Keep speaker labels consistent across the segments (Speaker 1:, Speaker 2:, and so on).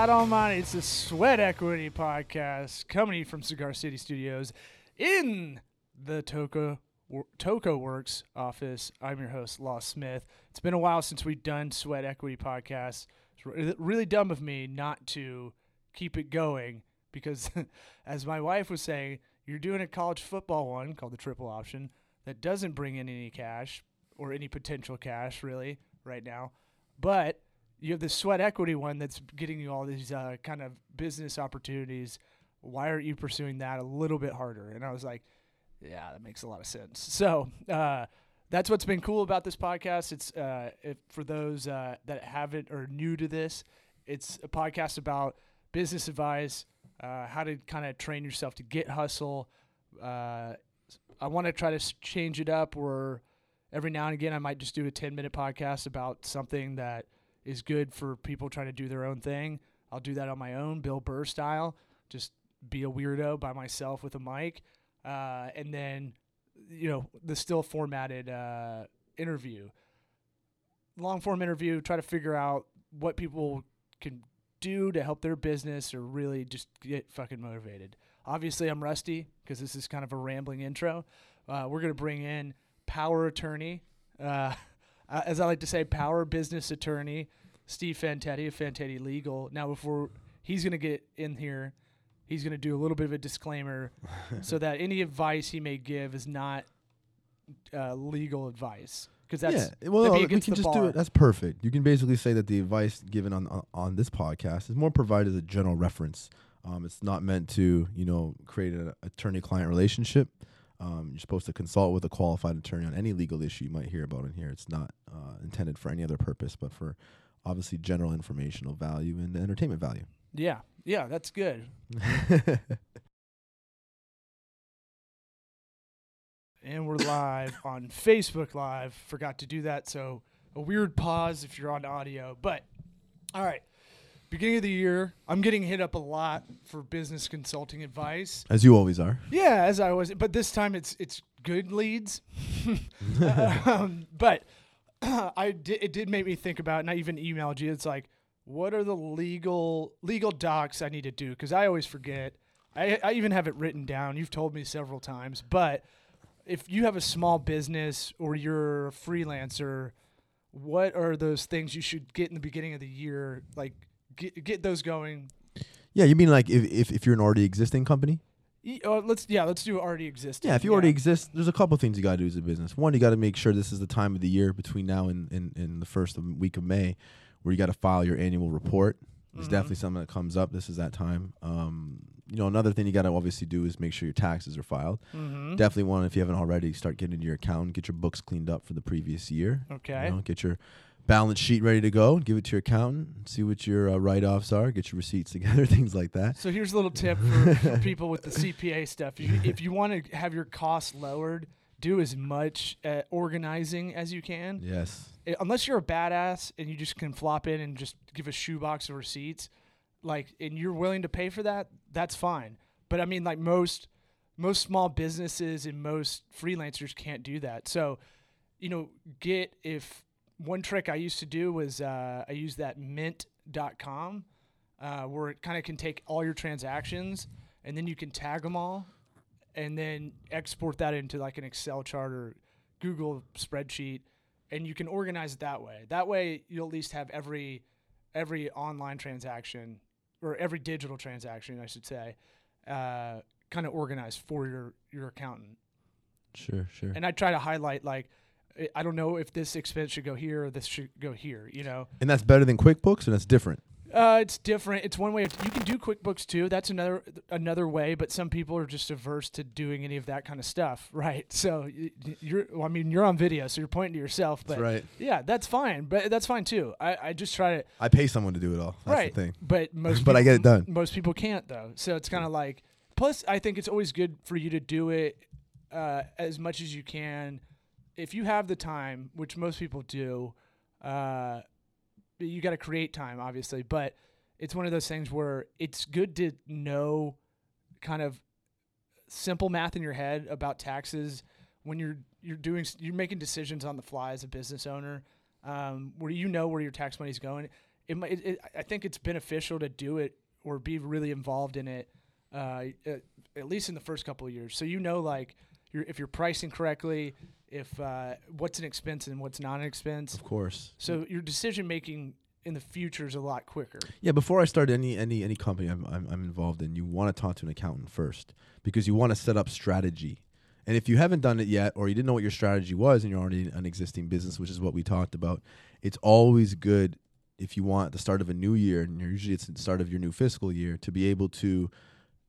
Speaker 1: God Almighty, it's the Sweat Equity Podcast coming to you from Cigar City Studios in the Toco Toco Works office. I'm your host, Law Smith. It's been a while since we've done Sweat Equity Podcast. It's re- really dumb of me not to keep it going because, as my wife was saying, you're doing a college football one called the Triple Option that doesn't bring in any cash or any potential cash really right now, but you have the sweat equity one that's getting you all these uh, kind of business opportunities. Why aren't you pursuing that a little bit harder? And I was like, yeah, that makes a lot of sense. So uh, that's what's been cool about this podcast. It's uh, if, for those uh, that haven't or new to this, it's a podcast about business advice, uh, how to kind of train yourself to get hustle. Uh, I want to try to change it up where every now and again I might just do a 10 minute podcast about something that – is good for people trying to do their own thing. I'll do that on my own, Bill Burr style. Just be a weirdo by myself with a mic, uh, and then you know the still formatted uh, interview, long form interview. Try to figure out what people can do to help their business or really just get fucking motivated. Obviously, I'm rusty because this is kind of a rambling intro. Uh, we're gonna bring in power attorney. Uh, as I like to say, power business attorney Steve Fantetti of Fantetti Legal. Now, before he's going to get in here, he's going to do a little bit of a disclaimer so that any advice he may give is not uh, legal advice. Because that's
Speaker 2: yeah, well, we can just bar. do it. That's perfect. You can basically say that the advice given on on, on this podcast is more provided as a general reference. Um, it's not meant to, you know, create an attorney-client relationship. Um, you're supposed to consult with a qualified attorney on any legal issue you might hear about in here. It's not uh, intended for any other purpose, but for obviously general informational value and entertainment value.
Speaker 1: Yeah, yeah, that's good. and we're live on Facebook Live. Forgot to do that, so a weird pause if you're on audio. But all right, beginning of the year, I'm getting hit up a lot for business consulting advice.
Speaker 2: As you always are.
Speaker 1: Yeah, as I was, but this time it's it's good leads. um, but I did, it did make me think about, and I even emailed you. It's like, what are the legal legal docs I need to do? Because I always forget. I, I even have it written down. You've told me several times, but if you have a small business or you're a freelancer, what are those things you should get in the beginning of the year? Like get get those going.
Speaker 2: Yeah, you mean like if if, if you're an already existing company?
Speaker 1: Uh, let's yeah, let's do already existing.
Speaker 2: Yeah, if you already exist, there's a couple things you got to do as a business. One, you got to make sure this is the time of the year between now and, and, and the first week of May, where you got to file your annual report. It's mm-hmm. definitely something that comes up. This is that time. Um, you know, another thing you got to obviously do is make sure your taxes are filed. Mm-hmm. Definitely want, if you haven't already, start getting into your account, get your books cleaned up for the previous year.
Speaker 1: Okay.
Speaker 2: You know, get your balance sheet ready to go. Give it to your accountant. See what your uh, write offs are. Get your receipts together. Things like that.
Speaker 1: So here's a little tip for, for people with the CPA stuff. If you, if you want to have your costs lowered, do as much uh, organizing as you can.
Speaker 2: Yes.
Speaker 1: It, unless you're a badass and you just can flop in and just give a shoebox of receipts, like, and you're willing to pay for that, that's fine. But I mean, like most most small businesses and most freelancers can't do that. So, you know, get if one trick I used to do was uh, I used that mint.com uh, where it kind of can take all your transactions and then you can tag them all and then export that into like an Excel chart or Google spreadsheet and you can organize it that way. That way you'll at least have every every online transaction or every digital transaction, I should say, uh, kind of organized for your your accountant.
Speaker 2: Sure, sure.
Speaker 1: And I try to highlight like I don't know if this expense should go here or this should go here, you know.
Speaker 2: And that's better than QuickBooks, and that's different.
Speaker 1: Uh, it's different. It's one way. Of, you can do QuickBooks too. That's another another way. But some people are just averse to doing any of that kind of stuff, right? So you're. Well, I mean, you're on video, so you're pointing to yourself. But
Speaker 2: that's right.
Speaker 1: Yeah, that's fine. But that's fine too. I, I just try to.
Speaker 2: I pay someone to do it all. That's
Speaker 1: right.
Speaker 2: the thing.
Speaker 1: But most.
Speaker 2: but
Speaker 1: people,
Speaker 2: I get it done.
Speaker 1: Most people can't though. So it's kind of like. Plus, I think it's always good for you to do it uh, as much as you can if you have the time, which most people do, uh, you got to create time, obviously. But it's one of those things where it's good to know kind of simple math in your head about taxes when you're you're doing you're making decisions on the fly as a business owner, um, where you know where your tax money is going. it, it, it I think it's beneficial to do it or be really involved in it, uh, at, at least in the first couple of years. So you know, like, you're, if you're pricing correctly, if uh, what's an expense and what's not an expense.
Speaker 2: Of course.
Speaker 1: So your decision making in the future is a lot quicker.
Speaker 2: Yeah, before I start any any any company I'm I'm, I'm involved in, you want to talk to an accountant first because you want to set up strategy. And if you haven't done it yet, or you didn't know what your strategy was, and you're already an existing business, which is what we talked about, it's always good if you want the start of a new year, and usually it's the start of your new fiscal year, to be able to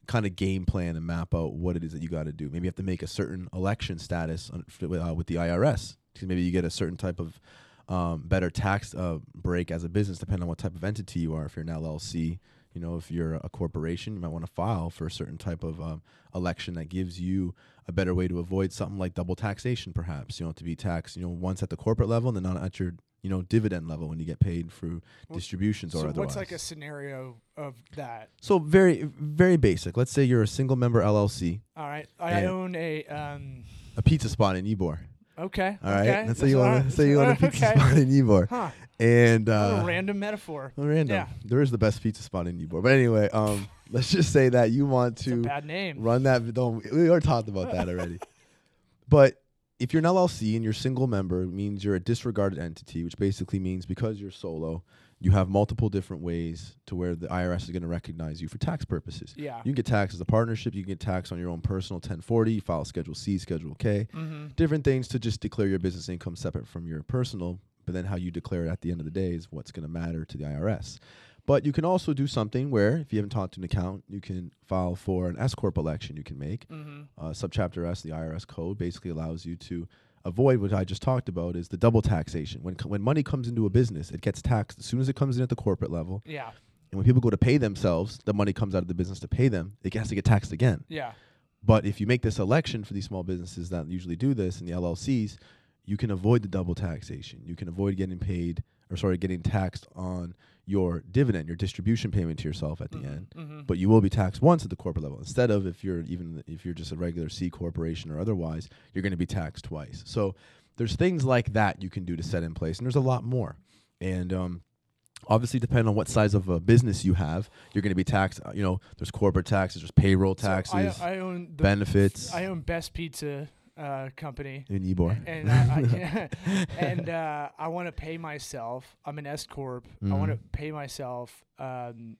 Speaker 2: kind of game plan and map out what it is that you got to do. Maybe you have to make a certain election status on, uh, with the IRS because maybe you get a certain type of um, better tax uh, break as a business, depending on what type of entity you are. If you're an LLC, you know, if you're a corporation, you might want to file for a certain type of um, election that gives you a better way to avoid something like double taxation. Perhaps you have to be taxed, you know, once at the corporate level and then not at your you know dividend level when you get paid through
Speaker 1: Well,
Speaker 2: distributions or
Speaker 1: so
Speaker 2: otherwise.
Speaker 1: what's like a scenario of that?
Speaker 2: so very very basic. Let's say you're a single member LLC,
Speaker 1: All right, I own a um.
Speaker 2: a pizza spot in Ybor.
Speaker 1: Okay.
Speaker 2: All right,
Speaker 1: okay.
Speaker 2: let's say you want
Speaker 1: right,
Speaker 2: to say you want a pizza
Speaker 1: okay.
Speaker 2: spot in Ybor,
Speaker 1: Huh.
Speaker 2: and uh,
Speaker 1: a random metaphor.
Speaker 2: Random.
Speaker 1: Yeah.
Speaker 2: There is the best pizza spot in Ybor. But anyway, um, let's just say that you want to
Speaker 1: bad name.
Speaker 2: run that. Don't we already talked about that already? but if you're an LLC and you're single member, it means you're a disregarded entity, which basically means because you're solo, you have multiple different ways to where the IRS is going to recognize you for tax purposes.
Speaker 1: Yeah.
Speaker 2: You can get taxed as a partnership. You can get taxed on your own personal 1040. You file Schedule C, Schedule K
Speaker 1: mm-hmm.
Speaker 2: different things to just declare your business income separate from your personal, but then how you declare it at the end of the day is what's going to matter to the IRS. But you can also do something where, if you haven't talked to an account, you can file for an S corp election. You can make
Speaker 1: Mm-hmm.
Speaker 2: uh, subchapter S, the IRS code, basically allows you to avoid what I just talked about is the double taxation. When co- when money comes into a business, it gets taxed as soon as it comes in at the corporate level,
Speaker 1: Yeah.
Speaker 2: and when people go to pay themselves, the money comes out of the business to pay them. It has to get taxed again.
Speaker 1: Yeah.
Speaker 2: But if you make this election for these small businesses that usually do this and the LLCs, you can avoid the double taxation. You can avoid getting paid or sorry, getting taxed on your dividend, your distribution payment to yourself at the end.
Speaker 1: Mm-hmm.
Speaker 2: But you will be taxed once at the corporate level instead of if you're even if you're just a regular C corporation or otherwise, you're going to be taxed twice. So there's things like that you can do to set in place, and there's a lot more. And um, obviously, depending on what size of a business you have, you're going to be taxed. uh, You know, there's corporate taxes, there's payroll taxes,
Speaker 1: I, I own the
Speaker 2: benefits.
Speaker 1: I own Best Pizza uh, Company.
Speaker 2: in Ybor.
Speaker 1: and I, I and uh, I want to pay myself. I'm an S corp. I want to
Speaker 2: Mhm.
Speaker 1: pay myself. Um,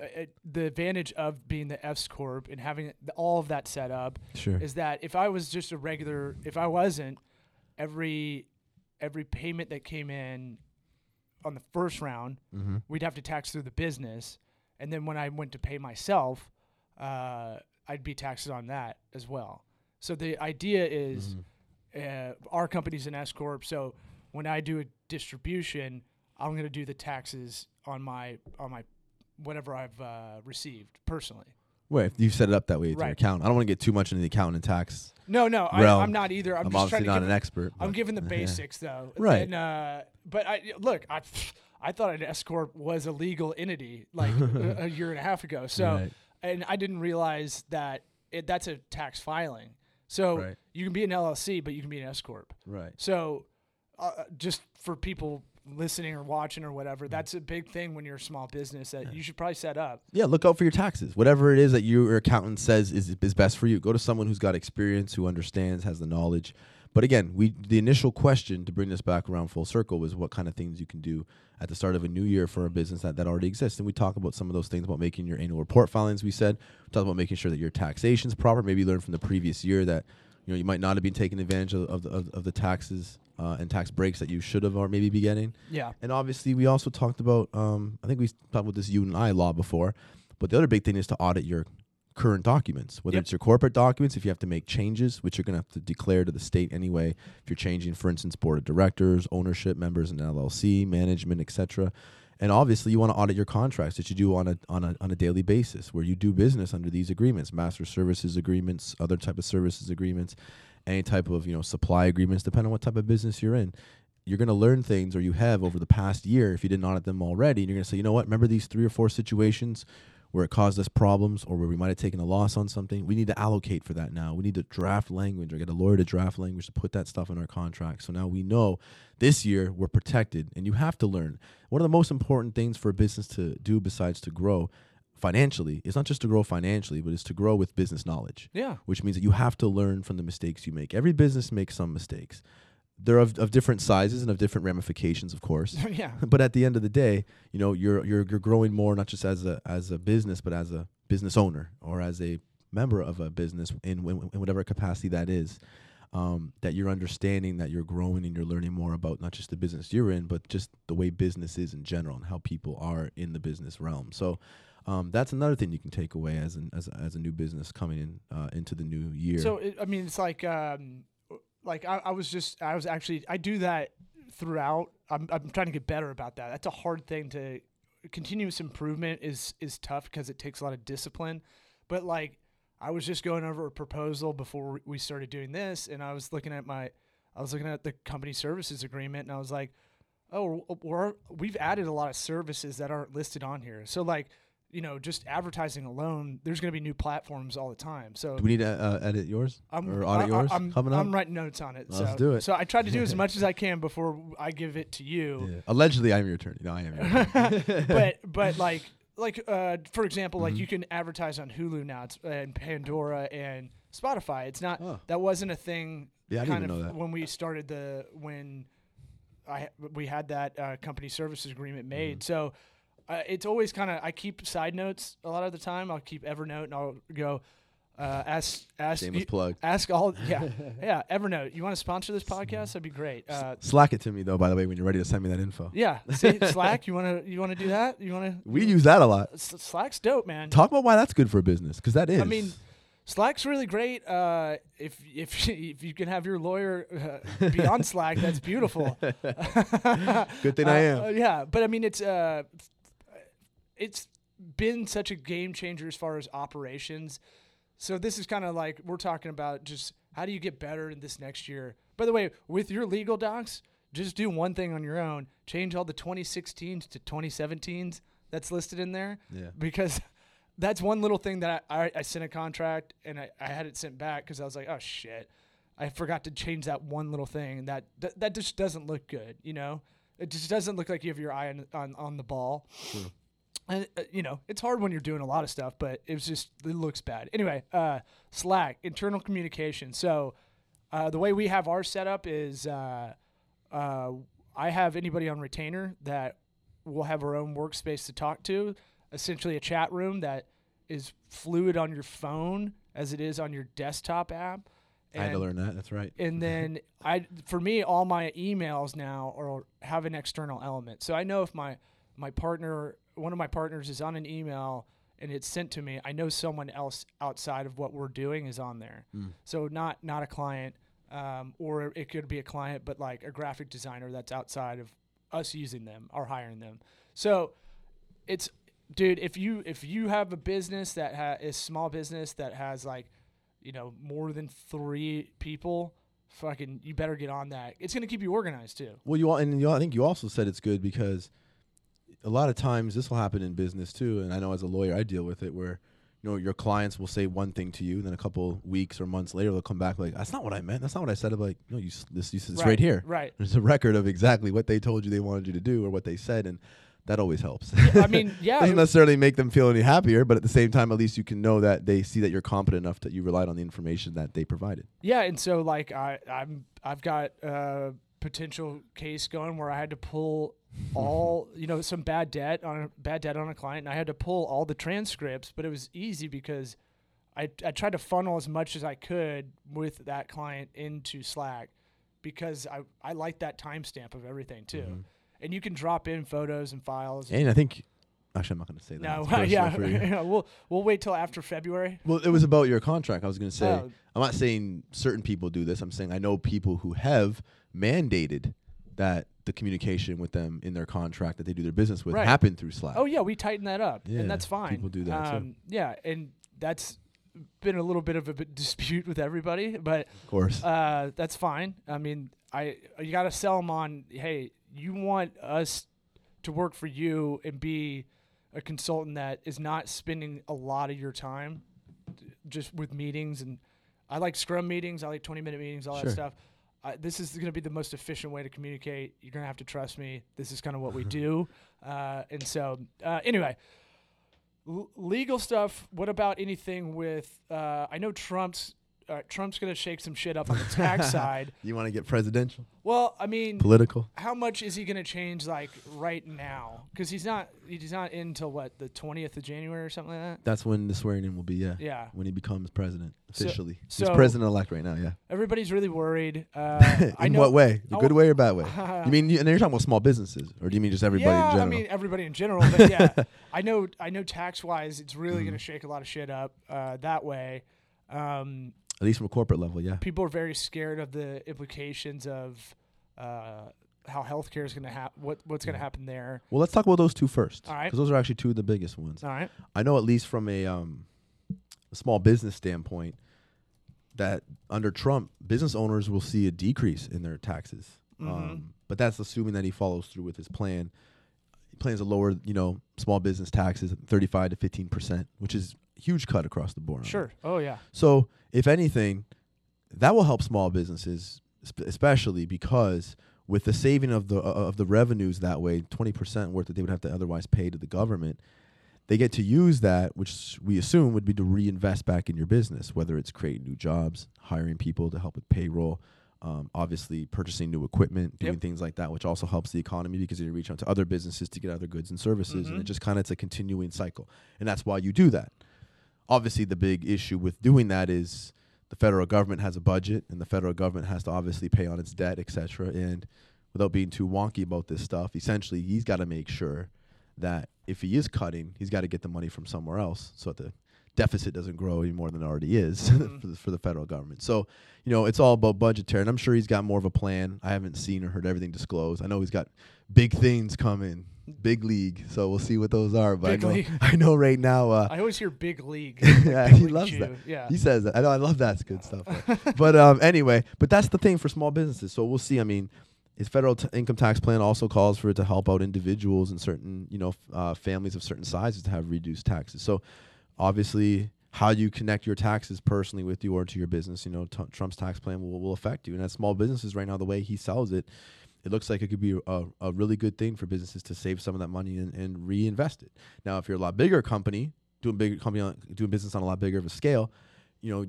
Speaker 1: uh, the advantage of being the S corp and having all of that set up
Speaker 2: Sure.
Speaker 1: is that if I was just a regular, if I wasn't, every every payment that came in on the first round,
Speaker 2: Mm-hmm.
Speaker 1: we'd have to tax through the business, and then when I went to pay myself, uh, I'd be taxed on that as well. So the idea is
Speaker 2: Mm-hmm.
Speaker 1: uh, our company's an S corp, so when I do a distribution, I'm going to do the taxes on my on my whatever I've uh, received personally.
Speaker 2: Wait, if you set it up that way with your account. I don't want to get too much into the accountant and tax.
Speaker 1: No, no, I,
Speaker 2: Realm.
Speaker 1: I'm not either. I'm,
Speaker 2: I'm,
Speaker 1: just trying
Speaker 2: obviously
Speaker 1: to
Speaker 2: not an expert.
Speaker 1: I'm giving the basics though.
Speaker 2: Right.
Speaker 1: And, uh, but I look, I I thought an S corp was a legal entity like a, a year and a half ago. So
Speaker 2: Right.
Speaker 1: and I didn't realize that it, that's a tax filing. So
Speaker 2: Right.
Speaker 1: you can be an LLC, but you can be an S corp.
Speaker 2: Right.
Speaker 1: So, uh, just for people listening or watching or
Speaker 2: Mm.
Speaker 1: whatever, that's a big thing when you're a small business that you should probably set up.
Speaker 2: Yeah, look out for your taxes. Whatever it is that your accountant says is is best for you. Go to someone who's got experience, who understands, has the knowledge. But again, we the initial question to bring this back around full circle was what kind of things you can do at the start of a new year for a business that, that already exists. And we talk about some of those things about making your annual report filings. We said we talked about making sure that your taxation's proper. Maybe you learn from the previous year that you know you might not have been taking advantage of, of, the, of, of the taxes uh, and tax breaks that you should have or maybe be getting.
Speaker 1: Yeah.
Speaker 2: And obviously, we also talked about. Um, I think we talked about this you and I law before, but the other big thing is to audit your current documents, whether
Speaker 1: Yep.
Speaker 2: it's your corporate documents, if you have to make changes, which you're going to have to declare to the state anyway. If you're changing, for instance, board of directors, ownership members in LLC, management, etc. And obviously, you want to audit your contracts that you do on a on a on a daily basis, where you do business under these agreements, master services agreements, other type of services agreements, any type of you know supply agreements, depending on what type of business you're in you're going to learn things or you have over the past year if you didn't audit them already and you're going to say you know what remember these three or four situations where it caused us problems or where we might have taken a loss on something, we need to allocate for that now. We need to draft language or get a lawyer to draft language to put that stuff in our contract. So now we know this year we're protected and you have to learn. One of the most important things for a business to do besides to grow financially is not just to grow financially, but it's to grow with business knowledge.
Speaker 1: Yeah.
Speaker 2: Which means that you have to learn from the mistakes you make. Every business makes some mistakes they're of, of different sizes and of different ramifications, of course.
Speaker 1: yeah.
Speaker 2: But at the end of the day, you know, you're you're you're growing more not just as a as a business, but as a business owner or as a member of a business in, in, in whatever capacity that is. Um, that you're understanding that you're growing and you're learning more about not just the business you're in, but just the way business is in general and how people are in the business realm. So um, that's another thing you can take away as an as a, as a new business coming in uh, into the new year.
Speaker 1: So it, I mean, it's like um, like I, I was just I was actually I do that throughout. I'm I'm trying to get better about that. That's a hard thing to continuous improvement is is tough because it takes a lot of discipline. But like I was just going over a proposal before we started doing this, and I was looking at my I was looking at the company services agreement, and I was like, oh, we're we've added a lot of services that aren't listed on here. So like you know, just advertising alone, there's going to be new platforms all the time. So
Speaker 2: do we need to uh, edit yours
Speaker 1: I'm,
Speaker 2: or audit
Speaker 1: I,
Speaker 2: yours
Speaker 1: I'm,
Speaker 2: coming up?
Speaker 1: I'm writing notes on it.
Speaker 2: Let's
Speaker 1: so,
Speaker 2: do it.
Speaker 1: So I tried to do as much as I can before I give it to you.
Speaker 2: Yeah. Allegedly, I'm your attorney. No, I am.
Speaker 1: But but like like uh, for example, like
Speaker 2: Mhm.
Speaker 1: you can advertise on Hulu now, it's, and Pandora and Spotify. It's not
Speaker 2: Oh.
Speaker 1: that wasn't a thing.
Speaker 2: Yeah, I didn't
Speaker 1: kind
Speaker 2: even
Speaker 1: of
Speaker 2: know that.
Speaker 1: when we started the when I we had that uh, company services agreement made.
Speaker 2: Mm-hmm.
Speaker 1: So uh, it's always kind of I keep side notes a lot of the time. I'll keep Evernote and I'll go uh, ask ask you-
Speaker 2: plug.
Speaker 1: ask all yeah yeah Evernote. You want to sponsor this podcast? That'd be great. Uh,
Speaker 2: Slack it to me though. By the way, when you're ready to send me that info.
Speaker 1: yeah, see, Slack. You want to you want to do that? You want to?
Speaker 2: We use that a lot.
Speaker 1: Slack's dope, man.
Speaker 2: Talk about why that's good for a business, because that is.
Speaker 1: I mean, Slack's really great. Uh, if if if you can have your lawyer uh, be on Slack, that's beautiful.
Speaker 2: good thing I
Speaker 1: Uh,
Speaker 2: am.
Speaker 1: uh, yeah, but I mean, it's uh, it's been such a game changer as far as operations. So this is kind of like we're talking about just how do you get better in this next year. By the way, with your legal docs, just do one thing on your own. Change all the 2016s to 2017s that's listed in there
Speaker 2: Yeah.
Speaker 1: because that's one little thing that I, I, I sent a contract and I, I had it sent back because I was like, oh shit, I forgot to change that one little thing and that that, that just doesn't look good, you know. It just doesn't look like you have your eye on on, on the ball.
Speaker 2: True.
Speaker 1: And uh, you know, it's hard when you're doing a lot of stuff, but it was just it looks bad. Anyway, uh, Slack internal communication. So uh, the way we have our setup is uh, uh, I have anybody on retainer that will have our own workspace to talk to, essentially a chat room that is fluid on your phone as it is on your desktop app.
Speaker 2: I had to learn that. That's right.
Speaker 1: and then I, for me, all my emails now are have an external element. So I know if my my partner, one of my partners, is on an email and it's sent to me, I know someone else outside of what we're doing is on there.
Speaker 2: Mm.
Speaker 1: So not not a client, um, or it could be a client, but like a graphic designer that's outside of us using them or hiring them. So it's dude, if you if you have a business that ha- is small business that has like you know more than three people, fucking you better get on that. It's gonna keep you organized too.
Speaker 2: Well, you all, and you all, I think you also said it's good because a lot of times this will happen in business too. And I know as a lawyer, I deal with it where you know your clients will say one thing to you, and then a couple weeks or months later they'll come back like, "That's not what I meant. That's not what I said." I'm like, "No, you s- this, you said this right, here.
Speaker 1: Right.
Speaker 2: There's a record of exactly what they told you they wanted you to do or what they said, and that always helps.
Speaker 1: I mean, yeah.
Speaker 2: doesn't necessarily make them feel any happier, but at the same time, at least you can know that they see that you're competent enough that you relied on the information that they provided.
Speaker 1: Yeah, and so like I I'm I've got a potential case going where I had to pull all you know some bad debt on a bad debt on a client, and I had to pull all the transcripts, but it was easy because I I tried to funnel as much as I could with that client into Slack because I I like that timestamp of everything too,
Speaker 2: Mhm.
Speaker 1: and you can drop in photos and files.
Speaker 2: And I think, actually, I'm not going to say that.
Speaker 1: no, yeah, yeah, we'll we'll wait till after February.
Speaker 2: Well, it was about your contract. I was going to say,
Speaker 1: Oh.
Speaker 2: I'm not saying certain people do this. I'm saying I know people who have mandated that the communication with them in their contract that they do their business with
Speaker 1: Right.
Speaker 2: happen through Slack.
Speaker 1: Oh yeah, we tighten that up,
Speaker 2: Yeah,
Speaker 1: and that's fine.
Speaker 2: people do that, too.
Speaker 1: um, Yeah, and that's been a little bit of a dispute with everybody, but
Speaker 2: Of course.
Speaker 1: uh, that's fine. I mean, I you got to sell them on. Hey, you want us to work for you and be a consultant that is not spending a lot of your time just with meetings and I like scrum meetings, I like 20 minute meetings, all
Speaker 2: Sure.
Speaker 1: that stuff. Uh, this is going to be the most efficient way to communicate. You're going to have to trust me. This is kind of what we do. Uh, and so, uh, anyway, l- legal stuff. What about anything with? Uh, I know Trump's. Uh, Trump's going to shake some shit up on the tax side.
Speaker 2: You want to get presidential,
Speaker 1: Well, I mean,
Speaker 2: political?
Speaker 1: how much is he going to change like right now? Because he's not. He's not in until what the 20th of January or something like that.
Speaker 2: That's when the swearing in will be. Yeah.
Speaker 1: Yeah.
Speaker 2: When he becomes president officially.
Speaker 1: so-
Speaker 2: He's president elect right now. Yeah.
Speaker 1: Everybody's really worried. Uh, I
Speaker 2: in
Speaker 1: know,
Speaker 2: what way? The good way or bad way? you mean you, and you're talking about small businesses, or do you mean just everybody
Speaker 1: yeah,
Speaker 2: in general?
Speaker 1: I mean everybody in general, but yeah, I know I know tax wise, it's really
Speaker 2: Mm-hmm.
Speaker 1: going to shake a lot of shit up uh, that way. Um,
Speaker 2: At least from a corporate level, yeah.
Speaker 1: people are very scared of the implications of uh, how healthcare is going to happen. What what's going to happen there?
Speaker 2: Well, let's talk about those two first,
Speaker 1: All right.
Speaker 2: because those are actually two of the biggest ones.
Speaker 1: All right.
Speaker 2: I know at least from a um, a small business standpoint that under Trump, business owners will see a decrease in their taxes.
Speaker 1: Mhm.
Speaker 2: Um, but that's assuming that he follows through with his plan. He plans to lower, you know, small business taxes 35 to 15 percent, which is huge cut across the board.
Speaker 1: Sure. Oh yeah.
Speaker 2: So, if anything, that will help small businesses, especially because with the saving of the uh, of the revenues that way, twenty percent worth that they would have to otherwise pay to the government, they get to use that, which we assume would be to reinvest back in your business, whether it's creating new jobs, hiring people to help with payroll. Um, obviously, purchasing new equipment, doing
Speaker 1: Yep.
Speaker 2: things like that, which also helps the economy because you reach out to other businesses to get other goods and services, and
Speaker 1: Mhm.
Speaker 2: it just kind of it's a continuing cycle, and that's why you do that obviously the big issue with doing that is the federal government has a budget and the federal government has to obviously pay on its debt etc and without being too wonky about this stuff essentially he's got to make sure that if he is cutting he's got to get the money from somewhere else so that the deficit doesn't grow any more than it already is
Speaker 1: Mhm.
Speaker 2: for, the, for the federal government. So you know it's all about budgetary and i'm sure he's got more of a plan. I haven't seen or heard everything disclosed. I know he's got big things coming big league so we'll see what those are but
Speaker 1: Big
Speaker 2: I know,
Speaker 1: league.
Speaker 2: I know right now uh,
Speaker 1: I always hear big league.
Speaker 2: yeah,
Speaker 1: Big
Speaker 2: he
Speaker 1: league
Speaker 2: loves
Speaker 1: Jew.
Speaker 2: that.
Speaker 1: Yeah.
Speaker 2: He says that. I know. I love that. It's good stuff. but um, anyway, but that's the thing for small businesses. So we'll see. I mean, his federal t- income tax plan also calls for it to help out individuals and certain, you know, f- uh, families of certain sizes to have reduced taxes. So obviously, how you connect your taxes personally with you or to your business, you know, t- Trump's tax plan will, will affect you. And as small businesses right now, the way he sells it, it looks like it could be a, a really good thing for businesses to save some of that money and, and reinvest it. Now, if you're a lot bigger company, doing big company on, doing business on a lot bigger of a scale, you know,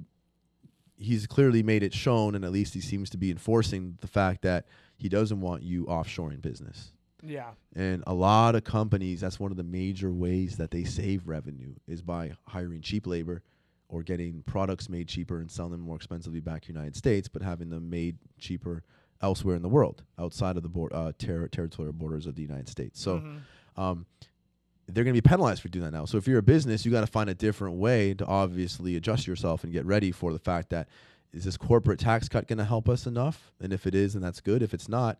Speaker 2: he's clearly made it shown, and at least he seems to be enforcing the fact that he doesn't want you offshoring business.
Speaker 1: yeah.
Speaker 2: And a lot of companies, that's one of the major ways that they save revenue is by hiring cheap labor or getting products made cheaper and selling them more expensively back to the United States, but having them made cheaper elsewhere in the world, outside of the board, uh, ter- territorial borders of the United States. So
Speaker 1: Mhm.
Speaker 2: um, they're going to be penalized for doing that now. So if you're a business, you got to find a different way to obviously adjust yourself and get ready for the fact that is this corporate tax cut going to help us enough? And if it is, then that's good. If it's not,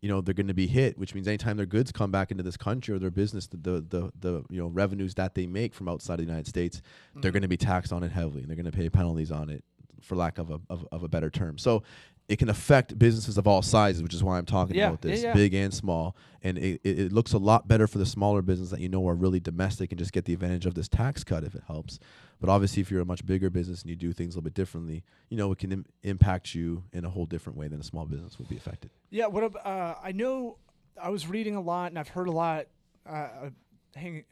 Speaker 2: you know they're going to be hit, which means anytime their goods come back into this country or their business, the the the, the you know revenues that they make from outside of the United States, they're
Speaker 1: Mhm.
Speaker 2: going to be taxed on it heavily, and they're going to pay penalties on it, for lack of a of, of a better term. So it can affect businesses of all sizes, which is why I'm talking
Speaker 1: Yeah,
Speaker 2: about this,
Speaker 1: yeah, yeah.
Speaker 2: big and small. And it, it, it looks a lot better for the smaller business that you know are really domestic and just get the advantage of this tax cut if it helps. But obviously, if you're a much bigger business and you do things a little bit differently, you know it can Im- impact you in a whole different way than a small business would be affected.
Speaker 1: Yeah, what ab- uh, I know, I was reading a lot and I've heard a lot. Uh, uh, hang,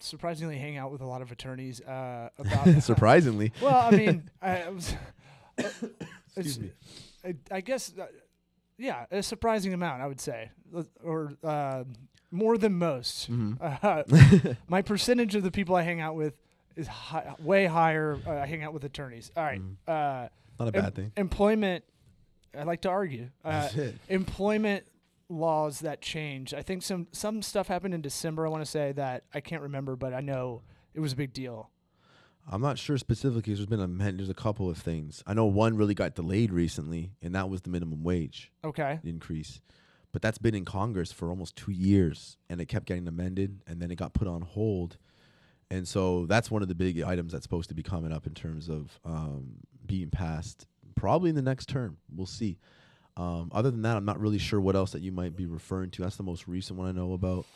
Speaker 1: surprisingly, hang out with a lot of attorneys uh, about.
Speaker 2: Surprisingly,
Speaker 1: well, I mean, I, I was.
Speaker 2: Excuse me.
Speaker 1: I, I guess, uh, yeah, a surprising amount, I would say, or uh, more than most.
Speaker 2: Mhm.
Speaker 1: Uh, my percentage of the people I hang out with is hi- way higher. Uh, I hang out with attorneys. All right.
Speaker 2: Mhm.
Speaker 1: Uh,
Speaker 2: not a
Speaker 1: em-
Speaker 2: bad thing.
Speaker 1: Employment. I like to argue. Uh, employment laws that changed. I think some some stuff happened in December. I want to say that I can't remember, but I know it was a big deal.
Speaker 2: I'm not sure specifically. There's been a man- there's a couple of things. I know one really got delayed recently, and that was the minimum wage
Speaker 1: Okay.
Speaker 2: increase. But that's been in Congress for almost two years, and it kept getting amended, and then it got put on hold. And so that's one of the big items that's supposed to be coming up in terms of um, being passed, probably in the next term. We'll see. Um, other than that, I'm not really sure what else that you might be referring to. That's the most recent one I know about.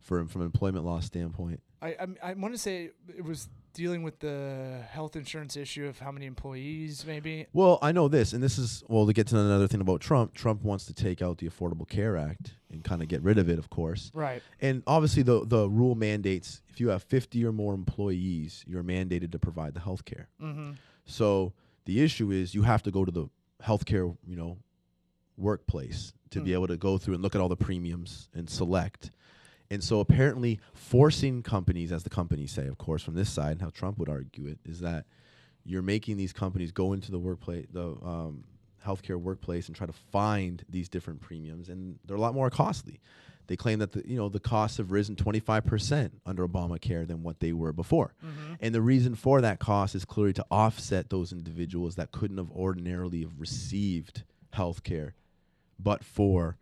Speaker 2: for from an employment law standpoint.
Speaker 1: I I, I want to say it was dealing with the health insurance issue of how many employees maybe.
Speaker 2: Well, I know this, and this is well to get to another thing about Trump. Trump wants to take out the Affordable Care Act and kind of get rid of it, of course.
Speaker 1: Right.
Speaker 2: And obviously, the the rule mandates if you have 50 or more employees, you're mandated to provide the health care.
Speaker 1: Mm-hmm.
Speaker 2: So the issue is you have to go to the healthcare, you know, workplace to
Speaker 1: Mm.
Speaker 2: be able to go through and look at all the premiums and select. And so apparently forcing companies, as the companies say, of course, from this side, and how Trump would argue it, is that you're making these companies go into the workplace, the um, healthcare workplace, and try to find these different premiums, and they're a lot more costly. They claim that the you know the costs have risen 25% under Obamacare than what they were before.
Speaker 1: Mm-hmm.
Speaker 2: And the reason for that cost is clearly to offset those individuals that couldn't have ordinarily have received healthcare, but for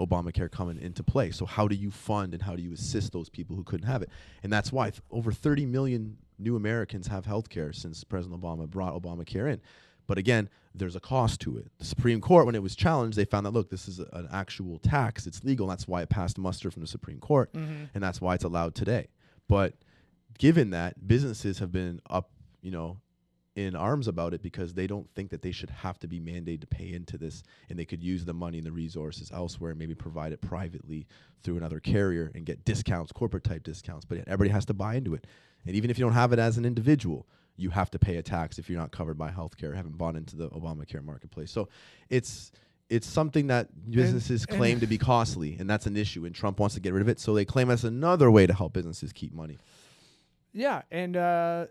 Speaker 2: Obamacare coming into play. So how do you fund and how do you assist those people who couldn't have it? And that's why th- over 30 million new Americans have health care since President Obama brought Obamacare in. But again, there's a cost to it. The Supreme Court, when it was challenged, they found that look, this is a, an actual tax. It's legal. And that's why it passed muster from the Supreme Court
Speaker 1: Mm-hmm.
Speaker 2: and that's why it's allowed today. But given that businesses have been up, you know, in arms about it because they don't think that they should have to be mandated to pay into this and they could use the money and the resources elsewhere and maybe provide it privately through another carrier and get discounts, corporate type discounts, but everybody has to buy into it. And even if you don't have it as an individual, you have to pay a tax if you're not covered by healthcare, haven't bought into the Obamacare marketplace. So it's it's something that businesses
Speaker 1: and-
Speaker 2: claim to be costly, and that's an issue. And Trump wants to get rid of it, so they claim that's another way to help businesses keep money.
Speaker 1: Yeah, and uh,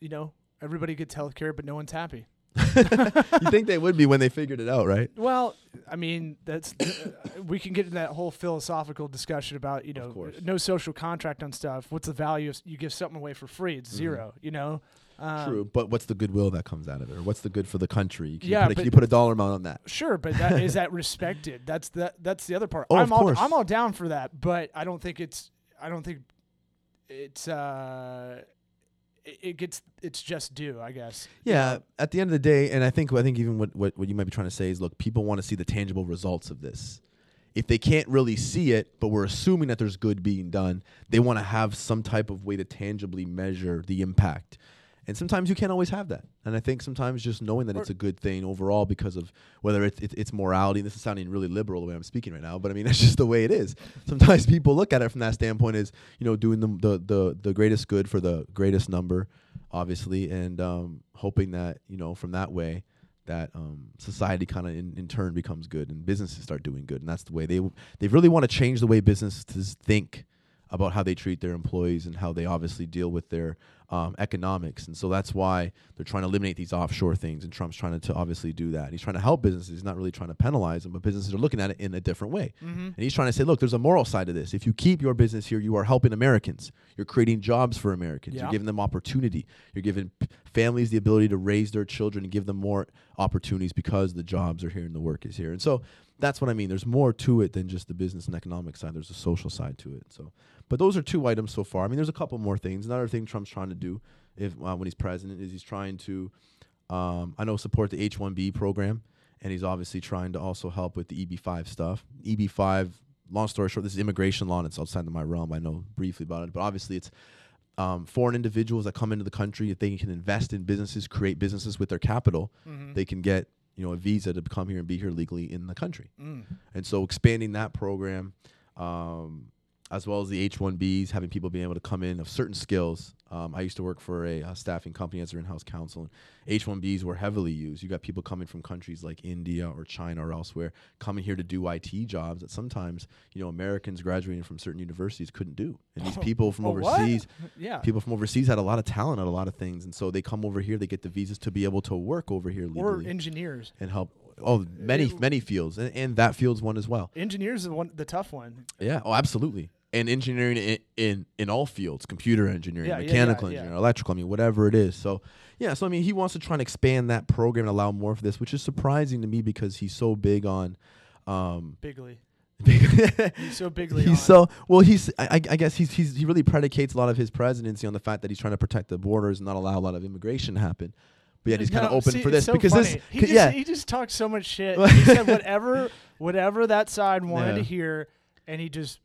Speaker 1: you know everybody gets health care, but no one's happy.
Speaker 2: you think they would be when they figured it out, right?
Speaker 1: Well, I mean, that's uh, we can get into that whole philosophical discussion about you know no social contract on stuff. What's the value of you give something away for free? It's 0 You know. Um,
Speaker 2: Mm-hmm. True, but what's the goodwill that comes out of it, or what's the good for the country? Can
Speaker 1: Yeah,
Speaker 2: you put a, can you put a dollar amount on that?
Speaker 1: Sure, but that is that respected. That's the that's the other part.
Speaker 2: Oh,
Speaker 1: I'm
Speaker 2: of
Speaker 1: all
Speaker 2: course.
Speaker 1: I'm all down for that, but I don't think it's I don't think it's uh it, gets it's just due, I guess.
Speaker 2: Yeah, at the end of the day, and I think I think even what, what what you might be trying to say is, look, people want to see the tangible results of this. If they can't really see it, but we're assuming that there's good being done, they want to have some type of way to tangibly measure the impact. And sometimes you can't always have that. And I think sometimes just knowing that it's a good thing overall because of whether it's, it's, it's morality, and this is sounding really liberal the way I'm speaking right now, but I mean, that's just the way it is. Sometimes people look at it from that standpoint as, you know, doing the, the, the, the greatest good for the greatest number, obviously, and um, hoping that, you know, from that way, that um, society kind of in, in turn becomes good and businesses start doing good. And that's the way they, w- they really want to change the way businesses think about how they treat their employees and how they obviously deal with their um, economics. And so that's why they're trying to eliminate these offshore things. And Trump's trying to, to obviously do that. He's trying to help businesses. He's not really trying to penalize them, but businesses are looking at it in a different way.
Speaker 1: Mm-hmm.
Speaker 2: And he's trying to say, look, there's a moral side to this. If you keep your business here, you are helping Americans. You're creating jobs for Americans.
Speaker 1: Yeah.
Speaker 2: You're giving them opportunity. You're giving p- families the ability to raise their children and give them more opportunities because the jobs are here and the work is here. And so that's what I mean. There's more to it than just the business and economic side. There's a social side to it. So, but those are two items so far. I mean, there's a couple more things. Another thing Trump's trying to do, if uh, when he's president, is he's trying to, um, I know, support the H-1B program, and he's obviously trying to also help with the EB-5 stuff. EB-5, long story short, this is immigration law, and it's outside of my realm. I know briefly about it, but obviously it's um, foreign individuals that come into the country. If they can invest in businesses, create businesses with their capital,
Speaker 1: Mm-hmm.
Speaker 2: they can get you know a visa to come here and be here legally in the country.
Speaker 1: Mm.
Speaker 2: And so expanding that program, um, as well as the H-1Bs, having people being able to come in of certain skills. Um, I used to work for a, uh staffing company as an in-house counsel, and H-1Bs were heavily used. You got people coming from countries like India or China or elsewhere coming here to do IT jobs that sometimes you know Americans graduating from certain universities couldn't do. And these people from
Speaker 1: Oh,
Speaker 2: overseas,
Speaker 1: Yeah.
Speaker 2: people from overseas had a lot of talent at a lot of things, and so they come over here. They get the visas to be able to work over here legally.
Speaker 1: or engineers.
Speaker 2: and help. Oh, many
Speaker 1: it-
Speaker 2: many fields, and, and that field's one as well.
Speaker 1: Engineers is one the tough one.
Speaker 2: Yeah. Oh, absolutely. And engineering in in, in all fields, computer engineering,
Speaker 1: Yeah,
Speaker 2: mechanical
Speaker 1: yeah, yeah.
Speaker 2: engineering, electrical, I mean, whatever it is. So, yeah. So I mean, he wants to try and expand that program and allow more for this, which is surprising to me because he's so big on. Um,
Speaker 1: Bigly. He's so bigly
Speaker 2: he's
Speaker 1: on.
Speaker 2: so well. He's I, I guess he's, he's he really predicates a lot of his presidency on the fact that he's trying to protect the borders and not allow a lot of immigration to happen. But yet he's kind of open
Speaker 1: see,
Speaker 2: for this
Speaker 1: so
Speaker 2: because
Speaker 1: funny.
Speaker 2: this,
Speaker 1: he just,
Speaker 2: yeah,
Speaker 1: he just talks so much shit. he said whatever whatever that side wanted
Speaker 2: Yeah.
Speaker 1: to hear, and he just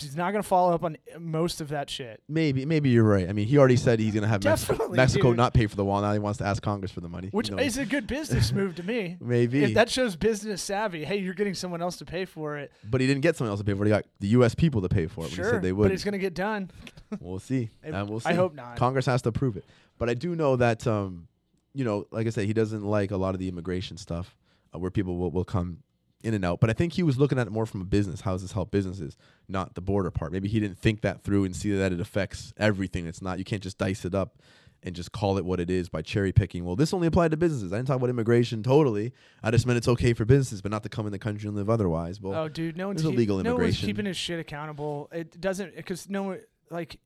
Speaker 1: he's not going to follow up on most of that shit.
Speaker 2: Maybe, maybe you're right. I mean, he already said he's going to have Mexico, not pay for the wall. Now he wants to ask Congress for the money.
Speaker 1: Which
Speaker 2: You know,
Speaker 1: is a good business move to me.
Speaker 2: maybe.
Speaker 1: If that shows business savvy, hey, you're getting someone else to pay for it.
Speaker 2: but he didn't get someone else to pay for it. He got the U.S. people to pay for it. when he
Speaker 1: Sure,
Speaker 2: said they
Speaker 1: but
Speaker 2: would.
Speaker 1: it's going to get done.
Speaker 2: We'll see.
Speaker 1: I-
Speaker 2: and we'll see.
Speaker 1: I hope not.
Speaker 2: Congress has to approve it. But I do know that, um, you know, like I said, he doesn't like a lot of the immigration stuff uh, where people will, will come in and out. But I think he was looking at it more from a business. How does this help businesses, not the border part? Maybe he didn't think that through and see that it affects everything. It's not, you can't just dice it up and just call it what it is by cherry picking. Well, this only applied to businesses. I didn't talk about immigration totally. I just meant it's okay for businesses, but not to come in the country and live otherwise. Well,
Speaker 1: oh, dude, no one's
Speaker 2: there's
Speaker 1: keep-
Speaker 2: illegal
Speaker 1: no one's keeping his shit accountable. It doesn't because no one like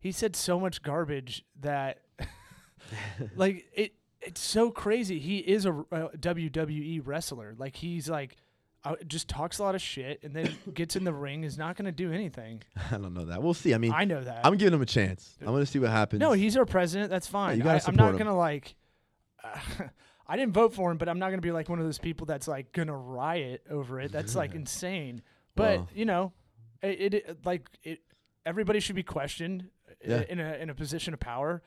Speaker 1: he said so much garbage that like it. It's so crazy. He is a, a WWE wrestler. Like he's like. Uh, just talks a lot of shit and then gets in the ring is not going to do anything.
Speaker 2: I don't know that. We'll see. I mean,
Speaker 1: I know that.
Speaker 2: I'm giving him a chance. I'm going to see what happens.
Speaker 1: No, he's our president. That's fine.
Speaker 2: you gotta
Speaker 1: I, I'm not
Speaker 2: him.
Speaker 1: gonna like. I didn't vote for him, but I'm not gonna be like one of those people that's like gonna riot over it. That's like insane. But
Speaker 2: Well.
Speaker 1: you know, it, it like it. Everybody should be questioned i-
Speaker 2: Yeah.
Speaker 1: in a in a position of power.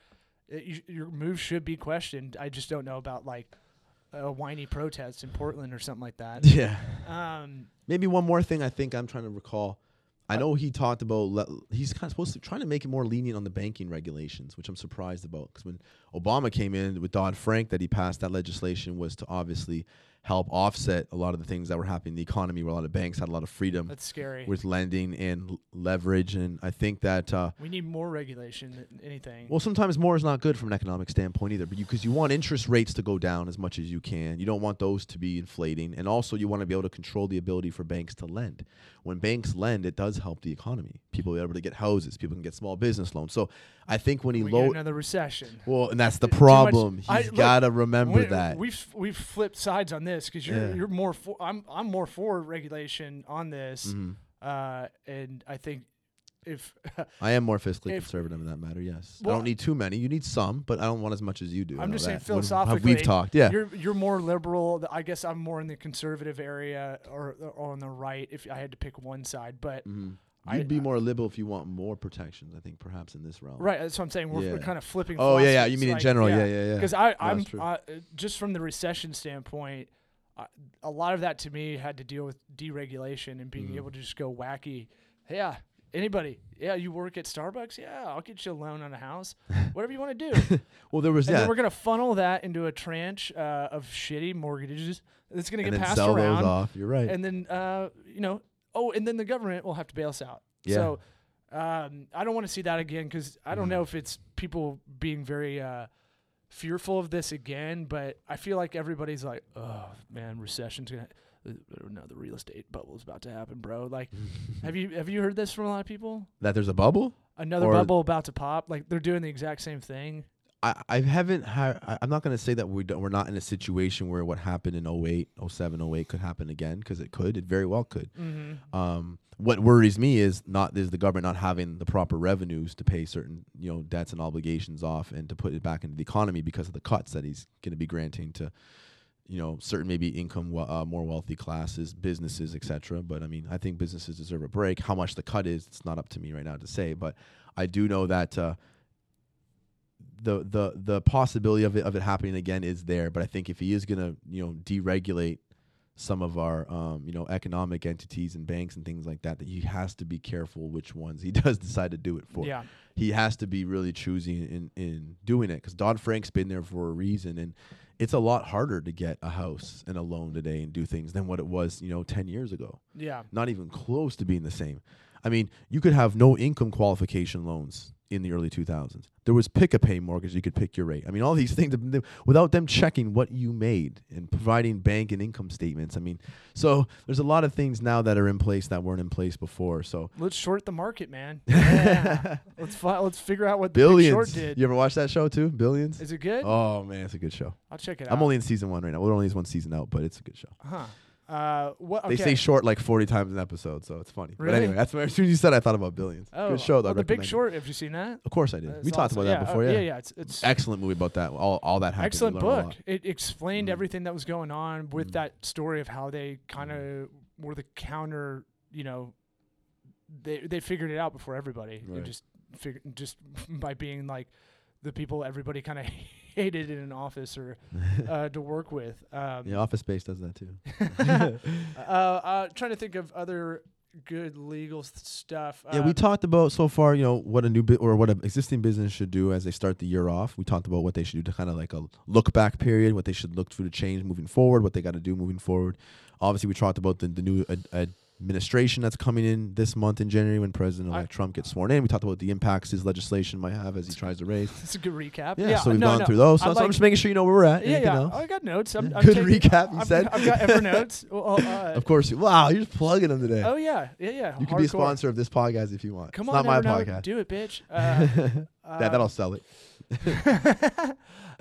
Speaker 1: It, you, your moves should be questioned. I just don't know about like a whiny protest in Portland or something like that.
Speaker 2: Yeah.
Speaker 1: Um,
Speaker 2: Maybe one more thing I think I'm trying to recall. I know he talked about le- he's kind of supposed to trying to make it more lenient on the banking regulations, which I'm surprised about because when Obama came in with Dodd Frank, that he passed that legislation was to obviously help offset a lot of the things that were happening in the economy, where a lot of banks had a lot of freedom
Speaker 1: that's scary.
Speaker 2: with lending and l- leverage, and I think that uh,
Speaker 1: we need more regulation than anything.
Speaker 2: well, sometimes more is not good from an economic standpoint either, but you because you want interest rates to go down as much as you can. You don't want those to be inflating, and also you want to be able to control the ability for banks to lend. When banks lend, it does help the economy. People are able to get houses. People can get small business loans. So I think when he low,
Speaker 1: another recession.
Speaker 2: well, and that's the
Speaker 1: much-
Speaker 2: problem.
Speaker 1: I-
Speaker 2: He's got to remember
Speaker 1: We-
Speaker 2: that.
Speaker 1: we've we've flipped sides on this because you're
Speaker 2: Yeah.
Speaker 1: you're more for I'm I'm more for regulation on this,
Speaker 2: Mhm.
Speaker 1: uh, and I think if
Speaker 2: I am more fiscally
Speaker 1: if-
Speaker 2: conservative in that matter. Yes, I don't need too many. You need some, but I don't want as much as you do.
Speaker 1: I'm just saying
Speaker 2: that. When-
Speaker 1: philosophically,
Speaker 2: we've talked. Yeah,
Speaker 1: you're you're more liberal. I guess I'm more in the conservative area or, or on the right. If I had to pick one side, but
Speaker 2: Mhm.
Speaker 1: I-
Speaker 2: You'd be more liberal if you want more protections. I think perhaps in this realm.
Speaker 1: right, that's what I'm saying. We're, we're kind of flipping.
Speaker 2: Oh yeah, yeah. You mean in general? Yeah, yeah, yeah.
Speaker 1: Because I, I'm uh, just from the recession standpoint, uh, a lot of that to me had to deal with deregulation and being
Speaker 2: Mhm.
Speaker 1: able to just go wacky. Yeah, anybody. Yeah, you work at Starbucks. Yeah, I'll get you a loan on a house. Whatever you want to do.
Speaker 2: well, there was
Speaker 1: and
Speaker 2: yeah.
Speaker 1: then we're gonna funnel that into a tranche uh, of shitty mortgages that's gonna
Speaker 2: and
Speaker 1: get
Speaker 2: then
Speaker 1: passed
Speaker 2: sell
Speaker 1: around.
Speaker 2: those off. You're right.
Speaker 1: And then uh, you know, oh, and then the government will have to bail us out.
Speaker 2: Yeah.
Speaker 1: So um, I don't want to see that again because I don't
Speaker 2: Mhm.
Speaker 1: know if it's people being very uh, fearful of this again, but I feel like everybody's like, oh man, recession's gonna. uh, No, the real estate bubble is about to happen, bro. Like, have you have you heard this from a lot of people?
Speaker 2: that there's a bubble.
Speaker 1: Another
Speaker 2: Or-
Speaker 1: bubble about to pop. Like they're doing the exact same thing.
Speaker 2: I, I haven't I- I'm not going to say that we don't, we're not in a situation where what happened in 08, 07, 08 could happen again because it could. It very well could.
Speaker 1: Mm-hmm.
Speaker 2: Um, what worries me is not is the government not having the proper revenues to pay certain you know debts and obligations off and to put it back into the economy because of the cuts that he's going to be granting to you know certain maybe income we- uh, more wealthy classes businesses etc but i mean i think businesses deserve a break how much the cut is it's not up to me right now to say but i do know that uh, the the the possibility of it of it happening again is there but i think if he is going to you know deregulate some of our um, you know economic entities and banks and things like that that he has to be careful which ones he does decide to do it for
Speaker 1: Yeah.
Speaker 2: he has to be really choosy in in doing it because Dodd Frank's been there for a reason, and it's a lot harder to get a house and a loan today and do things than what it was, you know, ten years ago.
Speaker 1: Yeah.
Speaker 2: Not even close to being the same. I mean, you could have no income qualification loans in the early 2000s. There was pick a pay mortgage. You could pick your rate. I mean, all these things without them checking what you made and providing bank and income statements. I mean, so there's a lot of things now that are in place that weren't in place before. So
Speaker 1: Let's short the market, man. Yeah. let's fi- let's figure out what
Speaker 2: Billions.
Speaker 1: Short did.
Speaker 2: You ever watch that show too? Billions.
Speaker 1: Is it good?
Speaker 2: Oh man, it's a good show.
Speaker 1: I'll check it out.
Speaker 2: I'm only in season one right now. We're only one season out, but it's a good show.
Speaker 1: Huh. Uh, what? Okay.
Speaker 2: They say short like 40 times an episode, so it's funny. But
Speaker 1: Really?
Speaker 2: anyway, that's what, as soon as you said, I thought about Billions.
Speaker 1: oh,
Speaker 2: good show though.
Speaker 1: the Big. Short. Have you seen that?
Speaker 2: Of course I did.
Speaker 1: Uh,
Speaker 2: we talked
Speaker 1: awesome.
Speaker 2: about that before.
Speaker 1: uh,
Speaker 2: yeah.
Speaker 1: yeah, yeah. It's it's
Speaker 2: Excellent movie about that. All all that happened.
Speaker 1: excellent book. It explained
Speaker 2: Mm.
Speaker 1: everything that was going on with
Speaker 2: Mm.
Speaker 1: that story of how they kind of were the counter, you know, they they figured it out before everybody. They
Speaker 2: Right.
Speaker 1: just figured just by being like the people everybody kind of hated in an office or uh, to work with. Um,
Speaker 2: Yeah, Office Space does that too.
Speaker 1: uh, uh, trying to think of other good legal stuff.
Speaker 2: Yeah, we
Speaker 1: Um,
Speaker 2: talked about so far, you know, what a new bit or what an existing business should do as they start the year off. We talked about what they should do to kind of like a look back period, what they should look to to change moving forward, what they got to do moving forward. Obviously, we talked about the, the new ad- administration that's coming in this month in January when President elect Trump gets sworn in. We talked about the impacts his legislation might have as he tries to raise.
Speaker 1: It's a good recap.
Speaker 2: Yeah,
Speaker 1: Yeah,
Speaker 2: so we've
Speaker 1: no,
Speaker 2: gone
Speaker 1: no.
Speaker 2: through those. So,
Speaker 1: I
Speaker 2: so I'm just making sure you know where we're at.
Speaker 1: Yeah,
Speaker 2: Anything
Speaker 1: yeah.
Speaker 2: else?
Speaker 1: I got notes. I'm. I'm
Speaker 2: Good
Speaker 1: taking-
Speaker 2: recap, you
Speaker 1: I've,
Speaker 2: said.
Speaker 1: I've got Evernotes. Well, uh,
Speaker 2: Of course. you- Wow, you're just plugging them today.
Speaker 1: oh yeah, yeah, yeah.
Speaker 2: you can be a sponsor of this podcast if you want.
Speaker 1: Come
Speaker 2: it's
Speaker 1: on,
Speaker 2: not my
Speaker 1: Evernote,
Speaker 2: podcast.
Speaker 1: Do it, bitch. Uh,
Speaker 2: that, that'll sell it.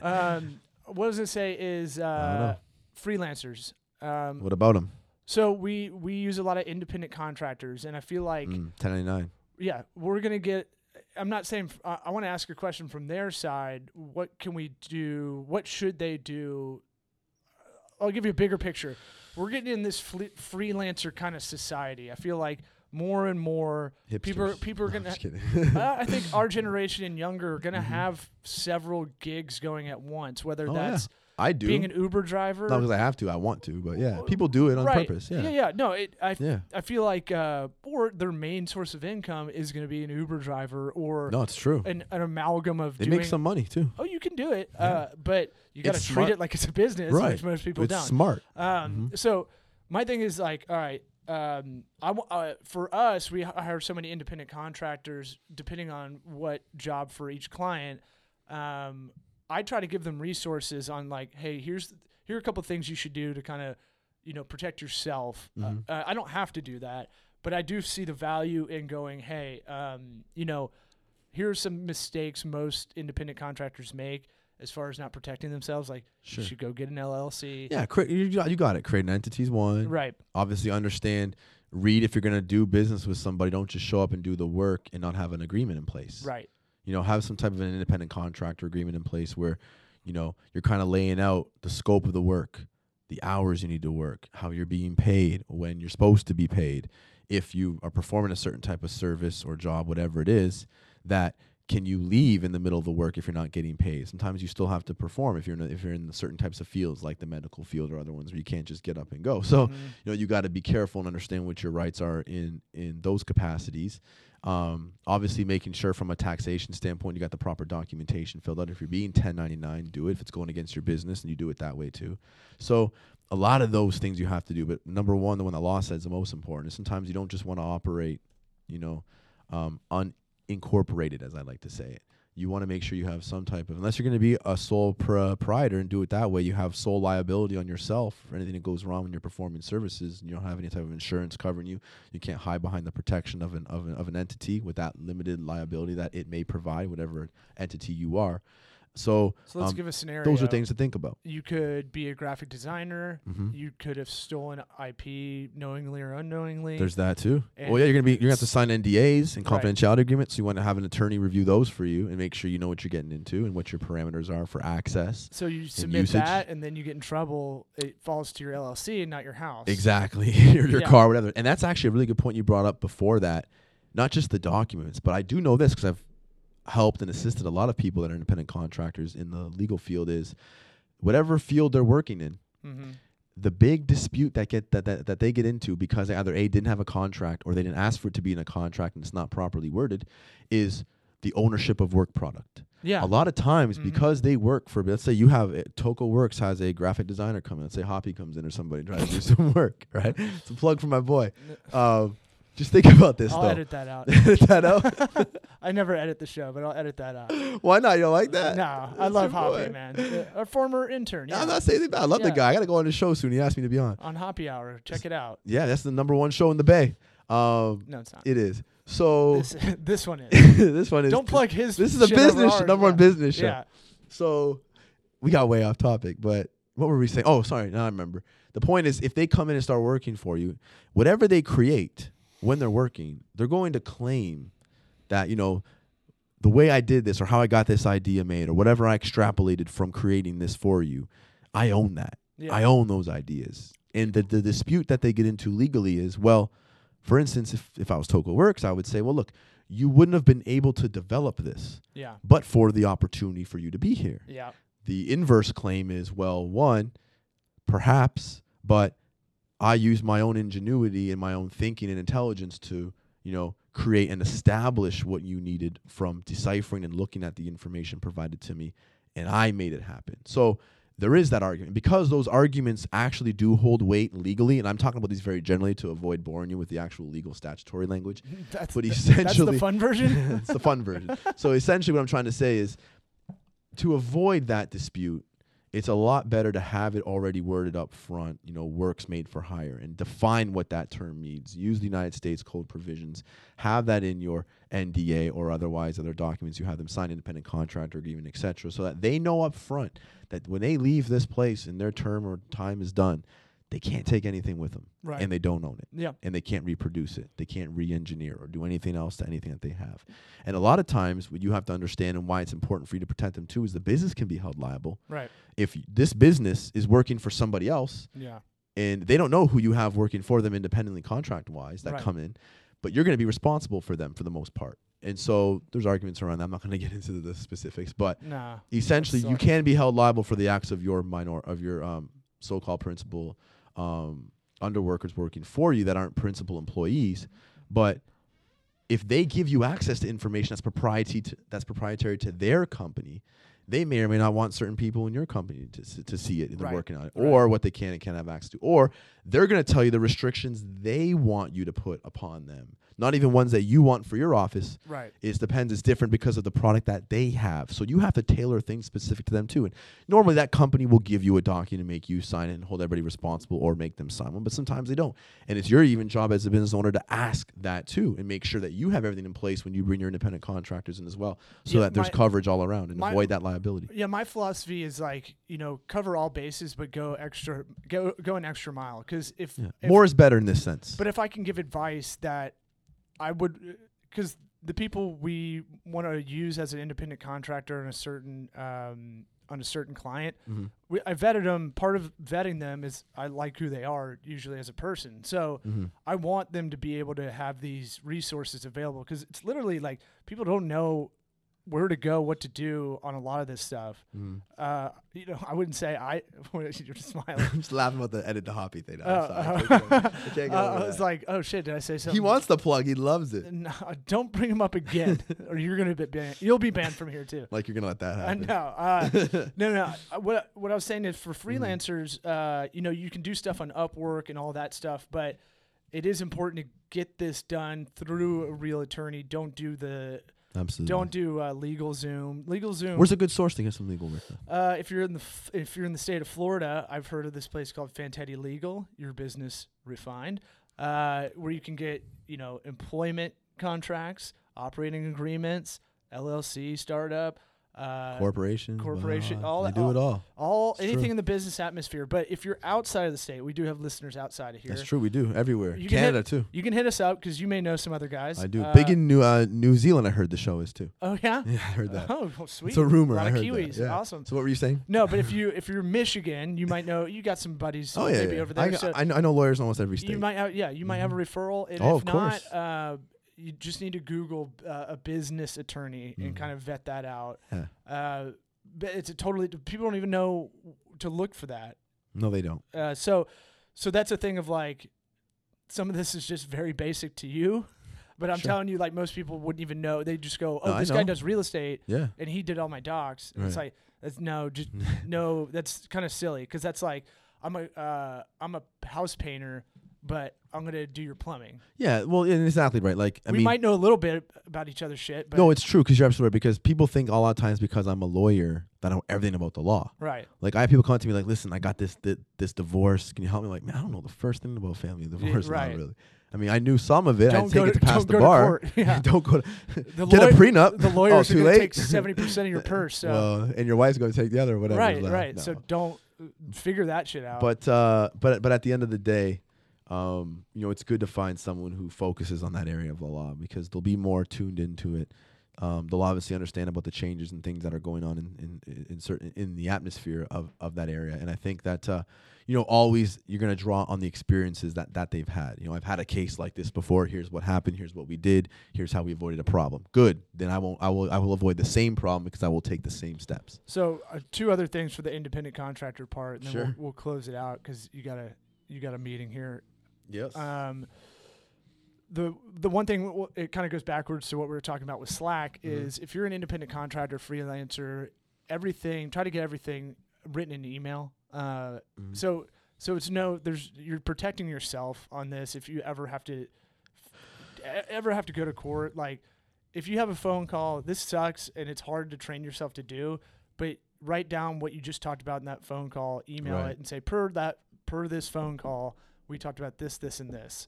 Speaker 1: um, what does it say is uh, freelancers. Um,
Speaker 2: What about them?
Speaker 1: So we we use a lot of independent contractors, and I feel like
Speaker 2: Mm, 1099.
Speaker 1: yeah, we're gonna get. I'm not saying. I want to ask a question from their side. What can we do? What should they do? I'll give you a bigger picture. We're getting in this fle- freelancer kind of society. I feel like more and more people are, people are
Speaker 2: No,
Speaker 1: gonna. uh, I think our generation and younger are gonna have several gigs going at once. Whether
Speaker 2: Mm-hmm. Oh, yeah. I do.
Speaker 1: being an Uber driver,
Speaker 2: Not because I have to. I want to, but yeah, people do it on
Speaker 1: right?
Speaker 2: purpose.
Speaker 1: yeah,
Speaker 2: Yeah.
Speaker 1: yeah. No, it, I
Speaker 2: Yeah.
Speaker 1: I feel like uh, or their main source of income is going to be an Uber driver or
Speaker 2: No, it's true.
Speaker 1: an, an amalgam of
Speaker 2: They
Speaker 1: doing.
Speaker 2: make some money too.
Speaker 1: oh, you can do it, uh, but you got to treat it like it's a business,
Speaker 2: Right.
Speaker 1: which most people
Speaker 2: it's
Speaker 1: don't.
Speaker 2: smart.
Speaker 1: Um,
Speaker 2: Mhm.
Speaker 1: So my thing is like, all right, um, I w- uh, for us, we hire so many independent contractors, depending on what job for each client. Um, I try to give them resources on like, hey, here's here are a couple things you should do to kind of, you know, protect yourself. Uh, uh, I don't have to do that, but I do see the value in going, hey, um, you know, here are some mistakes most independent contractors make as far as not protecting themselves. Like,
Speaker 2: Sure.
Speaker 1: you should go get an LLC.
Speaker 2: Yeah, cre- you got, you got it. Create an entity's one.
Speaker 1: Right.
Speaker 2: Obviously, understand. Read if you're gonna do business with somebody. Don't just show up and do the work and not have an agreement in place.
Speaker 1: Right.
Speaker 2: You know, have some type of an independent contractor agreement in place where, you know, you're kind of laying out the scope of the work, the hours you need to work, how you're being paid, when you're supposed to be paid, if you are performing a certain type of service or job, whatever it is, that can you leave in the middle of the work if you're not getting paid? Sometimes you still have to perform if you're in a, if you're in certain types of fields like the medical field or other ones where you can't just get up and go. So
Speaker 1: Mhm.
Speaker 2: you know you got to be careful and understand what your rights are in in those capacities um, obviously making sure from a taxation standpoint you got the proper documentation filled out. If you're being 1099 do it. If it's going against your business and you do it that way too. So a lot of those things you have to do but number one the one the law says the most important is sometimes you don't just want to operate you know um, unincorporated as i like to say it you want to make sure you have some type of unless you're going to be a sole proprietor and do it that way you have sole liability on yourself for anything that goes wrong when you're performing services and you don't have any type of insurance covering you. You can't hide behind the protection of an of an, of an entity with that limited liability that it may provide whatever entity you are so,
Speaker 1: So let's
Speaker 2: um,
Speaker 1: give a scenario.
Speaker 2: those are things to think about
Speaker 1: You could be a graphic designer.
Speaker 2: hmm
Speaker 1: You could have stolen IP knowingly or unknowingly.
Speaker 2: there's that too
Speaker 1: And
Speaker 2: well yeah you're gonna be you're gonna have to sign ndas and
Speaker 1: Right.
Speaker 2: confidentiality agreements so you want to have an attorney review those for you and make sure you know what you're getting into and what your parameters are for access
Speaker 1: so you submit
Speaker 2: usage.
Speaker 1: that, and then you get in trouble. It falls to your LLC and not your house.
Speaker 2: Exactly. your your
Speaker 1: Yeah.
Speaker 2: car, whatever. And that's actually a really good point you brought up before that. Not just the documents, but I do know this because I've helped and assisted a lot of people that are independent contractors in the legal field is whatever field they're working in,
Speaker 1: Mm-hmm.
Speaker 2: the big dispute that get that, that that they get into because they either A didn't have a contract or they didn't ask for it to be in a contract and it's not properly worded is the ownership of work product.
Speaker 1: Yeah.
Speaker 2: A lot of times,
Speaker 1: Mhm.
Speaker 2: because they work for, let's say you have uh, Toco Works has a graphic designer come in. Let's say Hoppy comes in or somebody tries to do some work, right? It's a plug for my boy. Um, just think about this
Speaker 1: I'll
Speaker 2: though.
Speaker 1: edit that out.
Speaker 2: Edit that out.
Speaker 1: I never edit the show, but I'll edit that out.
Speaker 2: Why not? You don't like that?
Speaker 1: no, I love
Speaker 2: your
Speaker 1: Hoppy,
Speaker 2: boy.
Speaker 1: man. Uh, A former intern. Yeah.
Speaker 2: I'm not saying anything bad. I love the
Speaker 1: Yeah.
Speaker 2: guy. I got to go on the show soon. He asked me to be on.
Speaker 1: on Hoppy Hour. Check it out.
Speaker 2: Yeah, that's the number one show in the Bay. Um,
Speaker 1: No, it's not.
Speaker 2: it is. So
Speaker 1: This, this one is.
Speaker 2: this one is.
Speaker 1: Don't plug his.
Speaker 2: This is a
Speaker 1: shit over
Speaker 2: business,
Speaker 1: ours,
Speaker 2: number one
Speaker 1: yeah.
Speaker 2: business show.
Speaker 1: Yeah.
Speaker 2: So we got way off topic, but what were we saying? Oh, sorry, now I remember. The point is, if they come in and start working for you, whatever they create when they're working, they're going to claim that you know the way I did this or how I got this idea made or whatever I extrapolated from creating this for you. I own that.
Speaker 1: Yeah.
Speaker 2: I own those ideas. And the, the dispute that they get into legally is, well, For instance, if, if I was Toko Works, I would say, well, look, you wouldn't have been able to develop this
Speaker 1: Yeah.
Speaker 2: but for the opportunity for you to be here.
Speaker 1: Yeah.
Speaker 2: The inverse claim is, well, one, perhaps, but I use my own ingenuity and my own thinking and intelligence to, you know, create and establish what you needed from deciphering and looking at the information provided to me, and I made it happen. So there is that argument because those arguments actually do hold weight legally, and I'm talking about these very generally to avoid boring you with the actual legal statutory language.
Speaker 1: That's
Speaker 2: But
Speaker 1: the, that's
Speaker 2: essentially,
Speaker 1: the fun version.
Speaker 2: it's the fun version. So essentially, what I'm trying to say is to avoid that dispute, it's a lot better to have it already worded up front, you know, works made for hire, and define what that term means. Use the United States Code provisions. Have that in your NDA or otherwise other documents you have them sign, independent contractor agreement, etc., so that they know up front that when they leave this place and their term or time is done, they can't take anything with them,
Speaker 1: Right.
Speaker 2: and they don't own it
Speaker 1: yeah.
Speaker 2: and they can't reproduce it. They can't re-engineer or do anything else to anything that they have. And a lot of times, what you have to understand and why it's important for you to protect them too is the business can be held liable
Speaker 1: Right.
Speaker 2: if this business is working for somebody else
Speaker 1: Yeah.
Speaker 2: and they don't know who you have working for them independently contract-wise that
Speaker 1: Right.
Speaker 2: come in, but you're going to be responsible for them for the most part. And so there's arguments around that. I'm not going to get into the specifics, but
Speaker 1: Nah.
Speaker 2: essentially you can be held liable for the acts of your minor of your um, so-called principal um, underworkers working for you that aren't principal employees but if they give you access to information that's proprietary to, that's proprietary to their company they may or may not want certain people in your company to, to see it and they're
Speaker 1: Right.
Speaker 2: working on it
Speaker 1: Right.
Speaker 2: or what they can and can't have access to or they're going to tell you the restrictions they want you to put upon them not even ones that you want for your office
Speaker 1: Right.
Speaker 2: it depends. It's different because of the product that they have. So you have to tailor things specific to them too. And normally that company will give you a document and make you sign it and hold everybody responsible or make them sign one. But sometimes they don't. And it's your even job as a business owner to ask that too and make sure that you have everything in place when you bring your independent contractors in as well, so
Speaker 1: Yeah,
Speaker 2: that there's
Speaker 1: my-
Speaker 2: coverage all around and
Speaker 1: my-
Speaker 2: avoid that liability.
Speaker 1: Yeah, my philosophy is like you know cover all bases, but go extra, go go an extra mile. Because if,
Speaker 2: Yeah.
Speaker 1: if
Speaker 2: More is better in this sense.
Speaker 1: but if I can give advice that I would, because the people we want to use as an independent contractor on a certain um, on a certain client,
Speaker 2: Mhm.
Speaker 1: we, I vetted them. Part of vetting them is I like who they are usually as a person. So
Speaker 2: Mhm.
Speaker 1: I want them to be able to have these resources available because it's literally like people don't know where to go, what to do on a lot of this stuff.
Speaker 2: Mhm.
Speaker 1: Uh, you know, I wouldn't say I. You're smiling.
Speaker 2: I'm just laughing about the edit the hoppy thing. I'm
Speaker 1: Oh,
Speaker 2: sorry. I
Speaker 1: uh,
Speaker 2: I
Speaker 1: uh, I was like, oh shit, did I say something?
Speaker 2: he wants the plug. He loves it.
Speaker 1: No, don't bring him up again, or you're gonna be banned. You'll be banned from here too.
Speaker 2: Like you're gonna let that
Speaker 1: Uh,
Speaker 2: happen.
Speaker 1: no, uh, no, no. Uh, What what I was saying is
Speaker 2: Mm-hmm.
Speaker 1: for freelancers, uh, you know, you can do stuff on Upwork and all that stuff, but it is important to get this done through a real attorney. Don't do the
Speaker 2: Absolutely.
Speaker 1: don't do uh, LegalZoom. Legal Zoom.
Speaker 2: Where's a good source to get some legal work?
Speaker 1: Uh, if you're in the f- if you're in the state of Florida, I've heard of this place called Fantetti Legal. Your business refined, uh, where you can get you know employment contracts, operating agreements, LLC startup, uh,
Speaker 2: Corporation.
Speaker 1: corporation,
Speaker 2: wow,
Speaker 1: all
Speaker 2: they
Speaker 1: that-
Speaker 2: do
Speaker 1: all-
Speaker 2: it all.
Speaker 1: all
Speaker 2: It's
Speaker 1: anything
Speaker 2: true.
Speaker 1: in the business atmosphere. But if you're outside of the state, we do have listeners outside of here.
Speaker 2: That's true. We do everywhere.
Speaker 1: You can
Speaker 2: Canada
Speaker 1: hit-
Speaker 2: too.
Speaker 1: You can hit us up because you may know some other guys.
Speaker 2: I do.
Speaker 1: Uh,
Speaker 2: Big in New uh, New Zealand. I heard the show is too.
Speaker 1: Oh yeah.
Speaker 2: Yeah, I heard that.
Speaker 1: Oh, well, sweet.
Speaker 2: It's a rumor.
Speaker 1: A lot
Speaker 2: I
Speaker 1: of
Speaker 2: heard
Speaker 1: Kiwis.
Speaker 2: that. Yeah.
Speaker 1: Awesome.
Speaker 2: So what were you saying?
Speaker 1: No, but if you if you're Michigan, you might know you got some buddies
Speaker 2: Oh yeah,
Speaker 1: maybe
Speaker 2: yeah.
Speaker 1: over there.
Speaker 2: I,
Speaker 1: so
Speaker 2: I, know, I know lawyers in almost every state.
Speaker 1: you might have yeah, you might have a referral, and
Speaker 2: Oh,
Speaker 1: if
Speaker 2: of
Speaker 1: not,
Speaker 2: course.
Speaker 1: uh, you just need to Google uh, a business attorney and
Speaker 2: Mhm.
Speaker 1: kind of vet that out.
Speaker 2: Yeah.
Speaker 1: Uh, but it's a totally people don't even know to look for that.
Speaker 2: no, they don't.
Speaker 1: Uh, so so that's a thing of like some of this is just very basic to you. But I'm
Speaker 2: Sure.
Speaker 1: telling you, like most people wouldn't even know. They just go, "Oh,
Speaker 2: No,
Speaker 1: this guy does real estate,
Speaker 2: Yeah.
Speaker 1: and he did all my docs." And It's like that's no, just no. That's kind of silly because that's like I'm a uh, I'm a house painter, but I'm gonna do your plumbing.
Speaker 2: Yeah. Well, and exactly right. Like I
Speaker 1: we
Speaker 2: mean,
Speaker 1: might know a little bit about each other's shit, but
Speaker 2: no, it's true because you're absolutely right. Because people think a lot of times because I'm a lawyer that I know everything about the law.
Speaker 1: right.
Speaker 2: Like I have people come to me like, listen, I got this this, this divorce. Can you help me? Like, man, I don't know the first thing about family divorce.
Speaker 1: right.
Speaker 2: Not really. I mean, I knew some of it. I
Speaker 1: Don't
Speaker 2: take
Speaker 1: go
Speaker 2: it
Speaker 1: to-
Speaker 2: to pass the bar.
Speaker 1: Yeah.
Speaker 2: don't go to
Speaker 1: The
Speaker 2: get
Speaker 1: lawyer-
Speaker 2: a prenup.
Speaker 1: The lawyers
Speaker 2: oh, too late.
Speaker 1: take seventy percent of your purse. So
Speaker 2: well, and your wife's going to take the other, whatever.
Speaker 1: right, right.
Speaker 2: no.
Speaker 1: So don't uh, figure that shit out.
Speaker 2: but uh, but but at the end of the day, um, you know, it's good to find someone who focuses on that area of the law because they'll be more tuned into it. um, they'll obviously understand about the changes and things that are going on in in, in certain in the atmosphere of, of that area. And I think that uh, you know always you're going to draw on the experiences that that they've had. You know, I've had a case like this before. Here's what happened. Here's what we did. Here's how we avoided a problem. Good. Then I won't. I will. I will avoid the same problem because I will take the same steps.
Speaker 1: So uh, two other things for the independent contractor part, and then
Speaker 2: Sure.
Speaker 1: we'll, we'll close it out because you got a you got a meeting here.
Speaker 2: Yes.
Speaker 1: Um, the the one thing it kind of goes backwards to what we were talking about with Slack
Speaker 2: Mhm.
Speaker 1: is if you're an independent contractor, freelancer, everything try to get everything written in email. Uh,
Speaker 2: Mhm.
Speaker 1: so so it's no there's you're protecting yourself on this if you ever have to ever have to go to court like if you have a phone call this sucks and it's hard to train yourself to do but write down what you just talked about in that phone call email
Speaker 2: Right.
Speaker 1: it and say per that per this phone call we talked about this this and this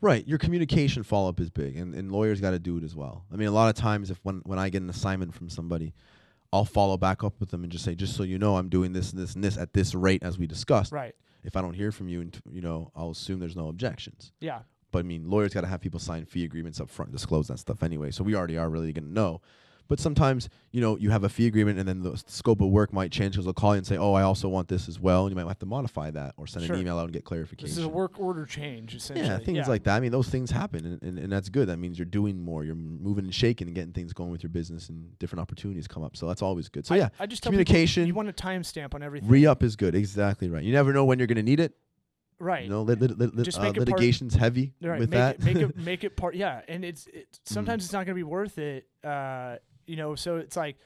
Speaker 2: Right. Your communication follow up is big, and, and lawyers got to do it as well. I mean, a lot of times, if when, when I get an assignment from somebody, I'll follow back up with them and just say, just so you know, I'm doing this and this and this at this rate as we discussed.
Speaker 1: right
Speaker 2: If I don't hear from you, and you know, I'll assume there's no objections.
Speaker 1: yeah
Speaker 2: But I mean, lawyers got to have people sign fee agreements up front, and disclose that stuff anyway. So we already are really going to know. But sometimes, you know, you have a fee agreement, and then the scope of work might change because they'll call you and say, "Oh, I also want this as well," and you might have to modify that or send
Speaker 1: Sure.
Speaker 2: an email out and get clarification.
Speaker 1: this is a work order change essentially
Speaker 2: Yeah, things like that. I mean, those things happen, and, and, and that's good. That means you're doing more. You're moving and shaking and getting things going with your business, and different opportunities come up. So that's always good. So
Speaker 1: I,
Speaker 2: yeah,
Speaker 1: I just
Speaker 2: communication,
Speaker 1: you want a timestamp on everything
Speaker 2: re up is good. Exactly right. You never know when you're going to need it.
Speaker 1: right
Speaker 2: You know, lit, lit, lit,
Speaker 1: Just
Speaker 2: uh,
Speaker 1: make it part-
Speaker 2: litigation's heavy
Speaker 1: right
Speaker 2: with
Speaker 1: make
Speaker 2: that.
Speaker 1: it, make it make it part yeah and it's
Speaker 2: Mm.
Speaker 1: it, sometimes it's not going to be worth it uh you know so it's like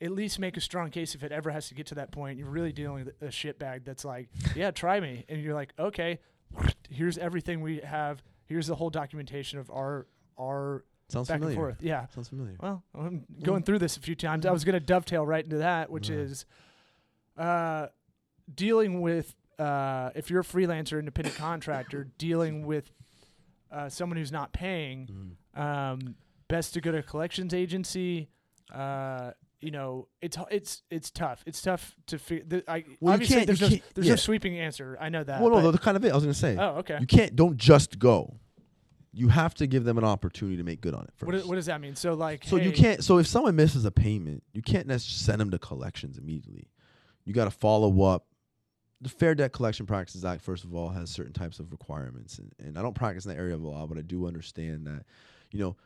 Speaker 1: at least make a strong case if it ever has to get to that point you're really dealing with a shit bag that's like yeah try me and you're like okay here's everything we have here's the whole documentation of our our
Speaker 2: Sounds
Speaker 1: back
Speaker 2: familiar.
Speaker 1: and forth yeah
Speaker 2: Sounds familiar.
Speaker 1: well, I'm going through this a few times. I was going to dovetail right into that, which
Speaker 2: Right.
Speaker 1: is uh, dealing with uh, if you're a freelancer, independent contractor, dealing with uh, someone who's not paying.
Speaker 2: Mm.
Speaker 1: Um, best to go to a collections agency. Uh, you know, it's it's it's tough. It's tough to figure. I,
Speaker 2: Well,
Speaker 1: obviously,
Speaker 2: can't-
Speaker 1: there's no there's
Speaker 2: yeah.
Speaker 1: no sweeping answer. I know that.
Speaker 2: Well, no, the kind of it I was going to say.
Speaker 1: oh, okay.
Speaker 2: You can't. Don't just go. You have to give them an opportunity to make good on it first.
Speaker 1: What, do- what does that mean? So like,
Speaker 2: So you can't. So if someone misses a payment, you can't necessarily send them to collections immediately. You got to follow up. The Fair Debt Collection Practices Act, first of all, has certain types of requirements, and, and I don't practice in that area of law, but I do understand that, you know,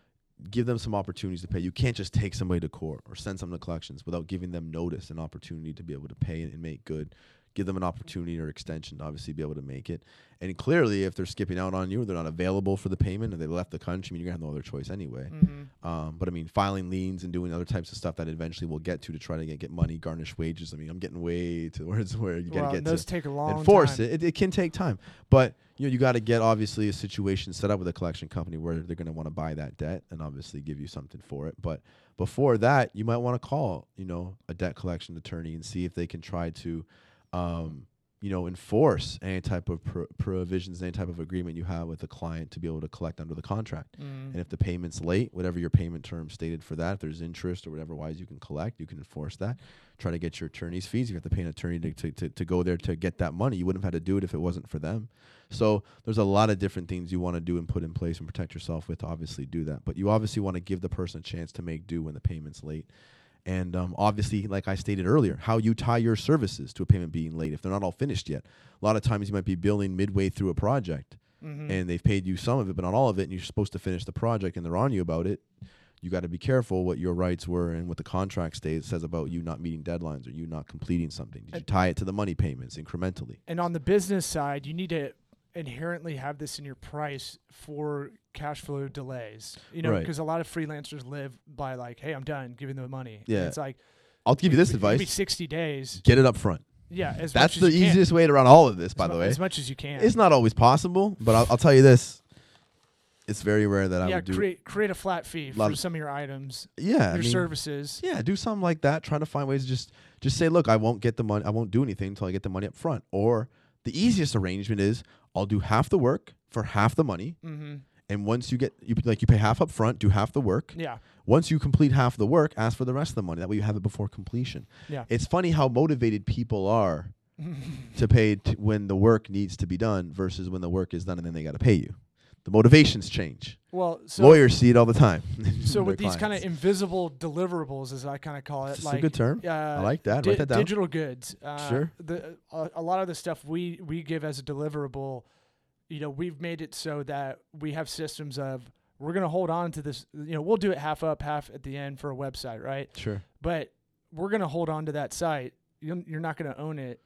Speaker 2: give them some opportunities to pay. You can't just take somebody to court or send someone to collections without giving them notice and opportunity to be able to pay and make good. Give them an opportunity or extension to obviously be able to make it. And clearly, if they're skipping out on you, or they're not available for the payment, and they left the country, I mean, you're gonna have no other choice anyway.
Speaker 1: mhm.
Speaker 2: Um, but I mean, filing liens and doing other types of stuff that eventually we'll get to to try to get, get money, garnish wages. I mean, I'm getting way towards where you got
Speaker 1: Well,
Speaker 2: to get
Speaker 1: those
Speaker 2: to
Speaker 1: take a long
Speaker 2: enforce
Speaker 1: time.
Speaker 2: it. it. It can take time, but you know, you got to get obviously a situation set up with a collection company where they're going to want to buy that debt and obviously give you something for it. But before that, you might want to call, you know, a debt collection attorney and see if they can try to, um, you know, enforce any type of pro- provisions, any type of agreement you have with the client to be able to collect under the contract.
Speaker 1: Mm.
Speaker 2: And if the payment's late, whatever your payment term stated for that, if there's interest or whatever wise you can collect, you can enforce that. Try to get your attorney's fees. You have to pay an attorney to, to, to, to go there to get that money. You wouldn't have had to do it if it wasn't for them. So there's a lot of different things you want to do and put in place and protect yourself with to obviously do that. But you obviously want to give the person a chance to make do when the payment's late. And um, obviously, like I stated earlier, how you tie your services to a payment being late if they're not all finished yet. A lot of times you might be billing midway through a project
Speaker 1: Mhm.
Speaker 2: and they've paid you some of it, but not all of it, and you're supposed to finish the project, and they're on you about it. You got to be careful what your rights were and what the contract states says about you not meeting deadlines or you not completing something. Did you tie it to the money payments incrementally?
Speaker 1: And on the business side, you need to inherently have this in your price for cash flow delays. You know,
Speaker 2: Right.
Speaker 1: because a lot of freelancers live by like, "Hey, I'm done giving them the money." And
Speaker 2: Yeah.
Speaker 1: it's like
Speaker 2: I'll give you this
Speaker 1: it could be
Speaker 2: advice:
Speaker 1: 60 days.
Speaker 2: get it up front.
Speaker 1: Yeah,
Speaker 2: That's the
Speaker 1: as you can.
Speaker 2: easiest way to run all of this, by
Speaker 1: as
Speaker 2: the
Speaker 1: mu-
Speaker 2: way.
Speaker 1: as much as you can.
Speaker 2: It's not always possible, but I'll, I'll tell you this: it's very rare that I
Speaker 1: yeah,
Speaker 2: would do.
Speaker 1: create create a flat fee for some of your items,
Speaker 2: yeah, I
Speaker 1: your
Speaker 2: mean,
Speaker 1: services.
Speaker 2: Yeah, do something like that. Try to find ways to just just say, look, I won't get the money. I won't do anything until I get the money up front. Or the easiest arrangement is I'll do half the work for half the money,
Speaker 1: Mm-hmm.
Speaker 2: and once you get you like you pay half up front, do half the work.
Speaker 1: Yeah,
Speaker 2: Once you complete half the work, ask for the rest of the money. That way you have it before completion.
Speaker 1: yeah.
Speaker 2: It's funny how motivated people are to pay t- when the work needs to be done versus when the work is done and then they got to pay you. The motivations change.
Speaker 1: Well, so
Speaker 2: Lawyers see it all the time.
Speaker 1: so with these kind of invisible deliverables, as I kind of call it,
Speaker 2: It's
Speaker 1: like
Speaker 2: a good term.
Speaker 1: Uh,
Speaker 2: I like that.
Speaker 1: di-
Speaker 2: that.
Speaker 1: Digital goods. Uh,
Speaker 2: Sure.
Speaker 1: The a, a lot of the stuff we we give as a deliverable, you know, we've made it so that we have systems of we're gonna hold on to this. You know, we'll do it half up, half at the end for a website, right?
Speaker 2: Sure.
Speaker 1: But we're gonna hold on to that site. You're, you're not gonna own it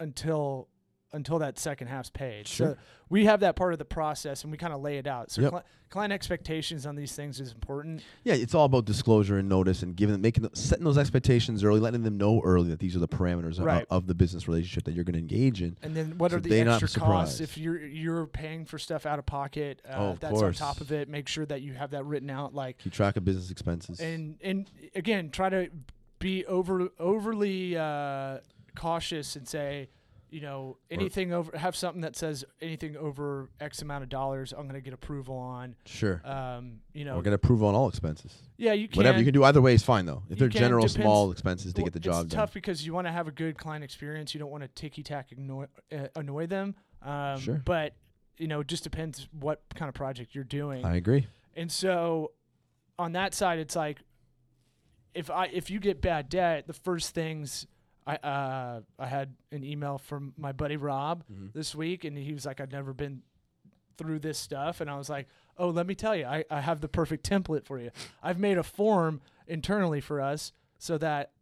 Speaker 1: until until that second half's paid.
Speaker 2: Sure.
Speaker 1: So we have that part of the process, and we kind of lay it out. So
Speaker 2: Yep.
Speaker 1: cli- client expectations on these things is important.
Speaker 2: Yeah, it's all about disclosure and notice and giving them, making, setting those expectations early, letting them know early that these are the parameters of-
Speaker 1: Right.
Speaker 2: of, the business relationship that you're going to engage in.
Speaker 1: And then what
Speaker 2: So
Speaker 1: are the extra costs if you're you're paying for stuff out of pocket? Uh,
Speaker 2: Oh, of
Speaker 1: that's on top of it. Make sure that you have that written out. Like
Speaker 2: Keep track of business expenses.
Speaker 1: and and again, try to be over overly uh, cautious and say, you know, anything over have something that says anything over X amount of dollars, I'm going to get approval on.
Speaker 2: sure.
Speaker 1: Um, you know,
Speaker 2: We're going to approve on all expenses.
Speaker 1: yeah, you can.
Speaker 2: Whatever you can do either way is fine though. If
Speaker 1: You
Speaker 2: they're
Speaker 1: can,
Speaker 2: general
Speaker 1: depends-
Speaker 2: small expenses to
Speaker 1: Well,
Speaker 2: get the job
Speaker 1: it's
Speaker 2: done.
Speaker 1: tough because you want to have a good client experience. You don't want to ticky tack annoy, uh, annoy them. Um,
Speaker 2: Sure.
Speaker 1: But you know, it just depends what kind of project you're doing.
Speaker 2: I agree.
Speaker 1: and so, on that side, it's like if I if you get bad debt, the first things I uh, I had an email from my buddy Rob
Speaker 2: Mhm.
Speaker 1: this week, and he was like, "I've never been through this stuff," and I was like, "Oh, let me tell you, I, I have the perfect template for you. I've made a form internally for us so that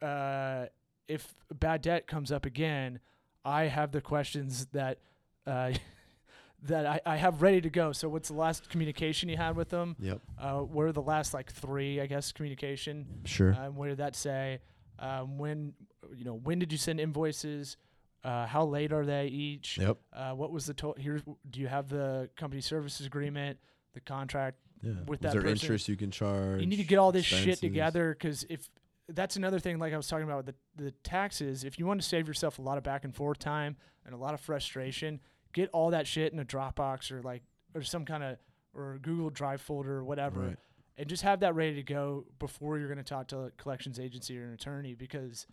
Speaker 1: uh, if bad debt comes up again, I have the questions that." Uh, that I, I have ready to go. So, what's the last communication you had with them?
Speaker 2: Yep.
Speaker 1: Uh, what are the last like three, I guess, communication?
Speaker 2: Sure.
Speaker 1: Um, what did that say? Um, when you know when did you send invoices? Uh, how late are they each?
Speaker 2: yep.
Speaker 1: Uh, what was the total? Here's do you have the company services agreement, the contract?
Speaker 2: Yeah.
Speaker 1: with
Speaker 2: Is
Speaker 1: that
Speaker 2: there
Speaker 1: person,
Speaker 2: interest you can charge?
Speaker 1: You need to get all this shit together because if that's another thing, like I was talking about with the the taxes, if you want to save yourself a lot of back and forth time and a lot of frustration, get all that shit in a Dropbox or like or some kind of or Google Drive folder or whatever
Speaker 2: Right.
Speaker 1: and just have that ready to go before you're going to talk to a collections agency or an attorney because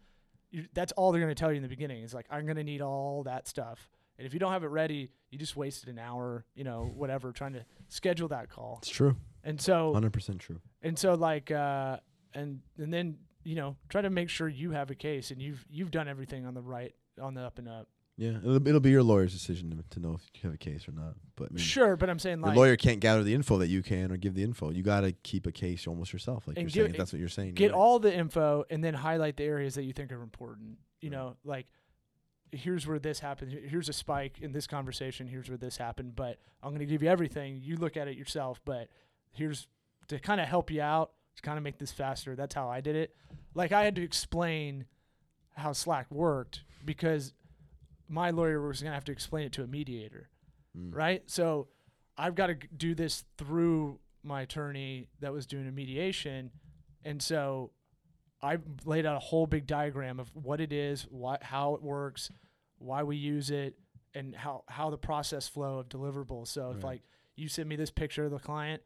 Speaker 1: you, that's all they're going to tell you in the beginning. It's like I'm going to need all that stuff, and if you don't have it ready, you just wasted an hour, you know, whatever, trying to schedule that call.
Speaker 2: It's true.
Speaker 1: And so,
Speaker 2: 100% true.
Speaker 1: and so, like, uh, and and then you know, try to make sure you have a case and you've you've done everything on the right, on the up and up.
Speaker 2: Yeah. It'll, it'll be your lawyer's decision to, to know if you have a case or not. But I mean,
Speaker 1: Sure, but I'm saying
Speaker 2: Your
Speaker 1: like,
Speaker 2: lawyer can't gather the info that you can or give the info. You got to keep a case almost yourself, like you're
Speaker 1: give-
Speaker 2: saying. If that's what you're saying.
Speaker 1: get
Speaker 2: right.
Speaker 1: all the info and then highlight the areas that you think are important. You know, like here's where this happened. Here's a spike in this conversation. Here's where this happened. But I'm going to give you everything. You look at it yourself. But here's to kind of help you out to kind of make this faster. That's how I did it. Like I had to explain how Slack worked because my lawyer was going to have to explain it to a mediator
Speaker 2: Mm.
Speaker 1: right? So I've got to do this through my attorney that was doing a mediation, and so I laid out a whole big diagram of what it is, why, how it works, why we use it, and how how the process flow of deliverables. So if like you send me this picture of the client,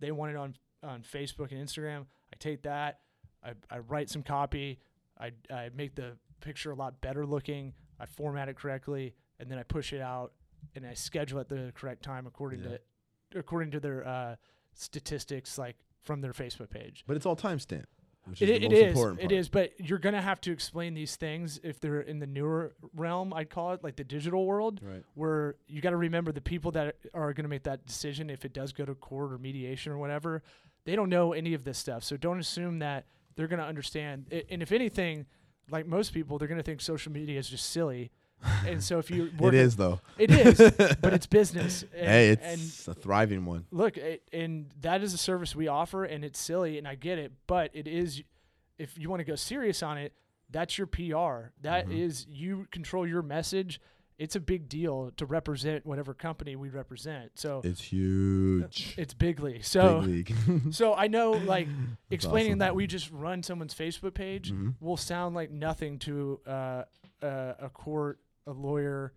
Speaker 1: they want it on on Facebook and Instagram. I take that, I, I write some copy, I I make the picture a lot better looking, I format it correctly, and then I push it out and I schedule at the correct time according
Speaker 2: Yeah.
Speaker 1: to according to their uh, statistics, like from their Facebook page.
Speaker 2: But it's all timestamp, which
Speaker 1: It,
Speaker 2: is
Speaker 1: it is.
Speaker 2: important
Speaker 1: It is. But you're gonna have to explain these things if they're in the newer realm. I'd call it like the digital world,
Speaker 2: Right.
Speaker 1: where you got to remember the people that are gonna make that decision if it does go to court or mediation or whatever. They don't know any of this stuff, so don't assume that they're gonna understand. I- And if anything, like most people, they're gonna think social media is just silly. and so if you work
Speaker 2: It is though.
Speaker 1: it is, but it's business. And,
Speaker 2: hey, it's a thriving one.
Speaker 1: look, it, and that is a service we offer, and it's silly, and I get it, but it is. If you want to go serious on it, that's your PR. That is
Speaker 2: Mhm.
Speaker 1: you control your message. It's a big deal to represent whatever company we represent. So
Speaker 2: It's huge.
Speaker 1: it's bigly. So
Speaker 2: Big league.
Speaker 1: so I know like explaining
Speaker 2: awesome.
Speaker 1: that we just run someone's Facebook page
Speaker 2: Mhm.
Speaker 1: will sound like nothing to uh, uh, a court, a lawyer,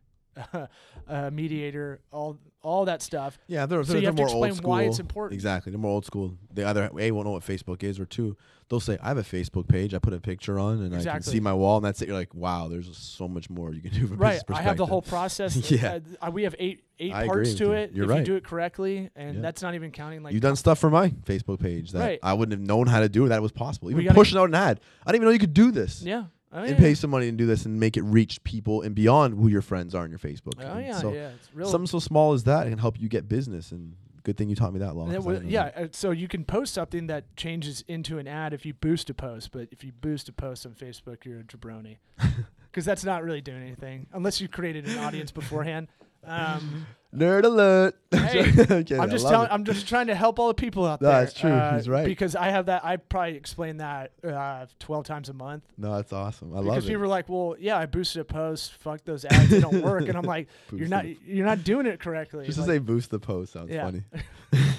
Speaker 1: a mediator, all all that stuff.
Speaker 2: Yeah, they're,
Speaker 1: So
Speaker 2: they're,
Speaker 1: you have to
Speaker 2: they're more old
Speaker 1: explain
Speaker 2: school.
Speaker 1: why it's important.
Speaker 2: Exactly, they're more old school. They either a won't know what Facebook is, or two, they'll say, "I have a Facebook page. I put a picture on, and I can see my wall, and that's it." You're like, "Wow, there's so much more you can do from
Speaker 1: Right. I have the whole process.
Speaker 2: Yeah.
Speaker 1: Uh, we have eight eight
Speaker 2: I
Speaker 1: parts to
Speaker 2: you.
Speaker 1: it.
Speaker 2: You're
Speaker 1: if
Speaker 2: right.
Speaker 1: you do it correctly, and
Speaker 2: Yeah.
Speaker 1: that's not even counting like
Speaker 2: You've done stuff for my Facebook page that
Speaker 1: Right.
Speaker 2: I wouldn't have known how to do. That was possible. Even pushing out an ad. I didn't even know you could do this.
Speaker 1: Yeah. Oh,
Speaker 2: and
Speaker 1: yeah.
Speaker 2: pay some money and do this and make it reach people and beyond who your friends are on your Facebook.
Speaker 1: Oh
Speaker 2: And
Speaker 1: yeah,
Speaker 2: so
Speaker 1: yeah. It's real.
Speaker 2: something so small as that can help you get business. And good thing you taught me that law.
Speaker 1: And it
Speaker 2: 'cause I
Speaker 1: wa-
Speaker 2: didn't know
Speaker 1: yeah,
Speaker 2: that.
Speaker 1: uh, so you can post something that changes into an ad if you boost a post, but if you boost a post on Facebook, you're a jabroni, because that's not really doing anything unless you created an audience beforehand. Um,
Speaker 2: Nerd alert.
Speaker 1: Hey,
Speaker 2: Okay,
Speaker 1: I'm just telling. I'm just trying to help all the people out
Speaker 2: No,
Speaker 1: there.
Speaker 2: that's true.
Speaker 1: uh,
Speaker 2: He's right.
Speaker 1: Because I have that. I probably explain that uh, 12 times a month.
Speaker 2: No, that's awesome. I love it.
Speaker 1: because people are like, "Well, yeah, I boosted a post. Fuck those ads. They don't work." And I'm like, "You're not. You're not doing it correctly."
Speaker 2: Just
Speaker 1: Like,
Speaker 2: to say boost the post sounds
Speaker 1: Yeah.
Speaker 2: funny.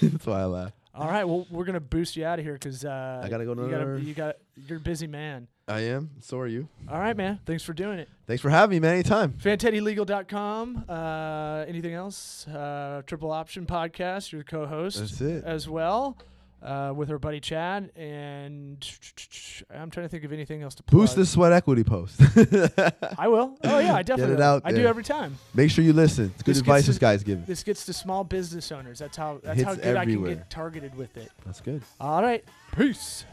Speaker 2: that's why I laugh.
Speaker 1: All right. Well, we're gonna boost you out of here because uh,
Speaker 2: I gotta go to
Speaker 1: You, gotta, you got. You're a busy man.
Speaker 2: I am. So are you.
Speaker 1: All right, man. Thanks for doing it.
Speaker 2: Thanks for having me, man. Anytime.
Speaker 1: FanTeddyLegal.com. Uh, anything else? Uh, Triple Option Podcast. You're the co-host
Speaker 2: That's it.
Speaker 1: as well uh, with our buddy Chad. And I'm trying to think of anything else to plug.
Speaker 2: Boost the sweat equity post.
Speaker 1: I will. Oh yeah, I definitely.
Speaker 2: Get it
Speaker 1: will.
Speaker 2: out
Speaker 1: I do every time.
Speaker 2: Make sure you listen. It's good
Speaker 1: This
Speaker 2: advice this
Speaker 1: to-
Speaker 2: guy's giving.
Speaker 1: This gets to small business owners. That's how. That's how good I can get targeted with it.
Speaker 2: That's good.
Speaker 1: All right. Peace.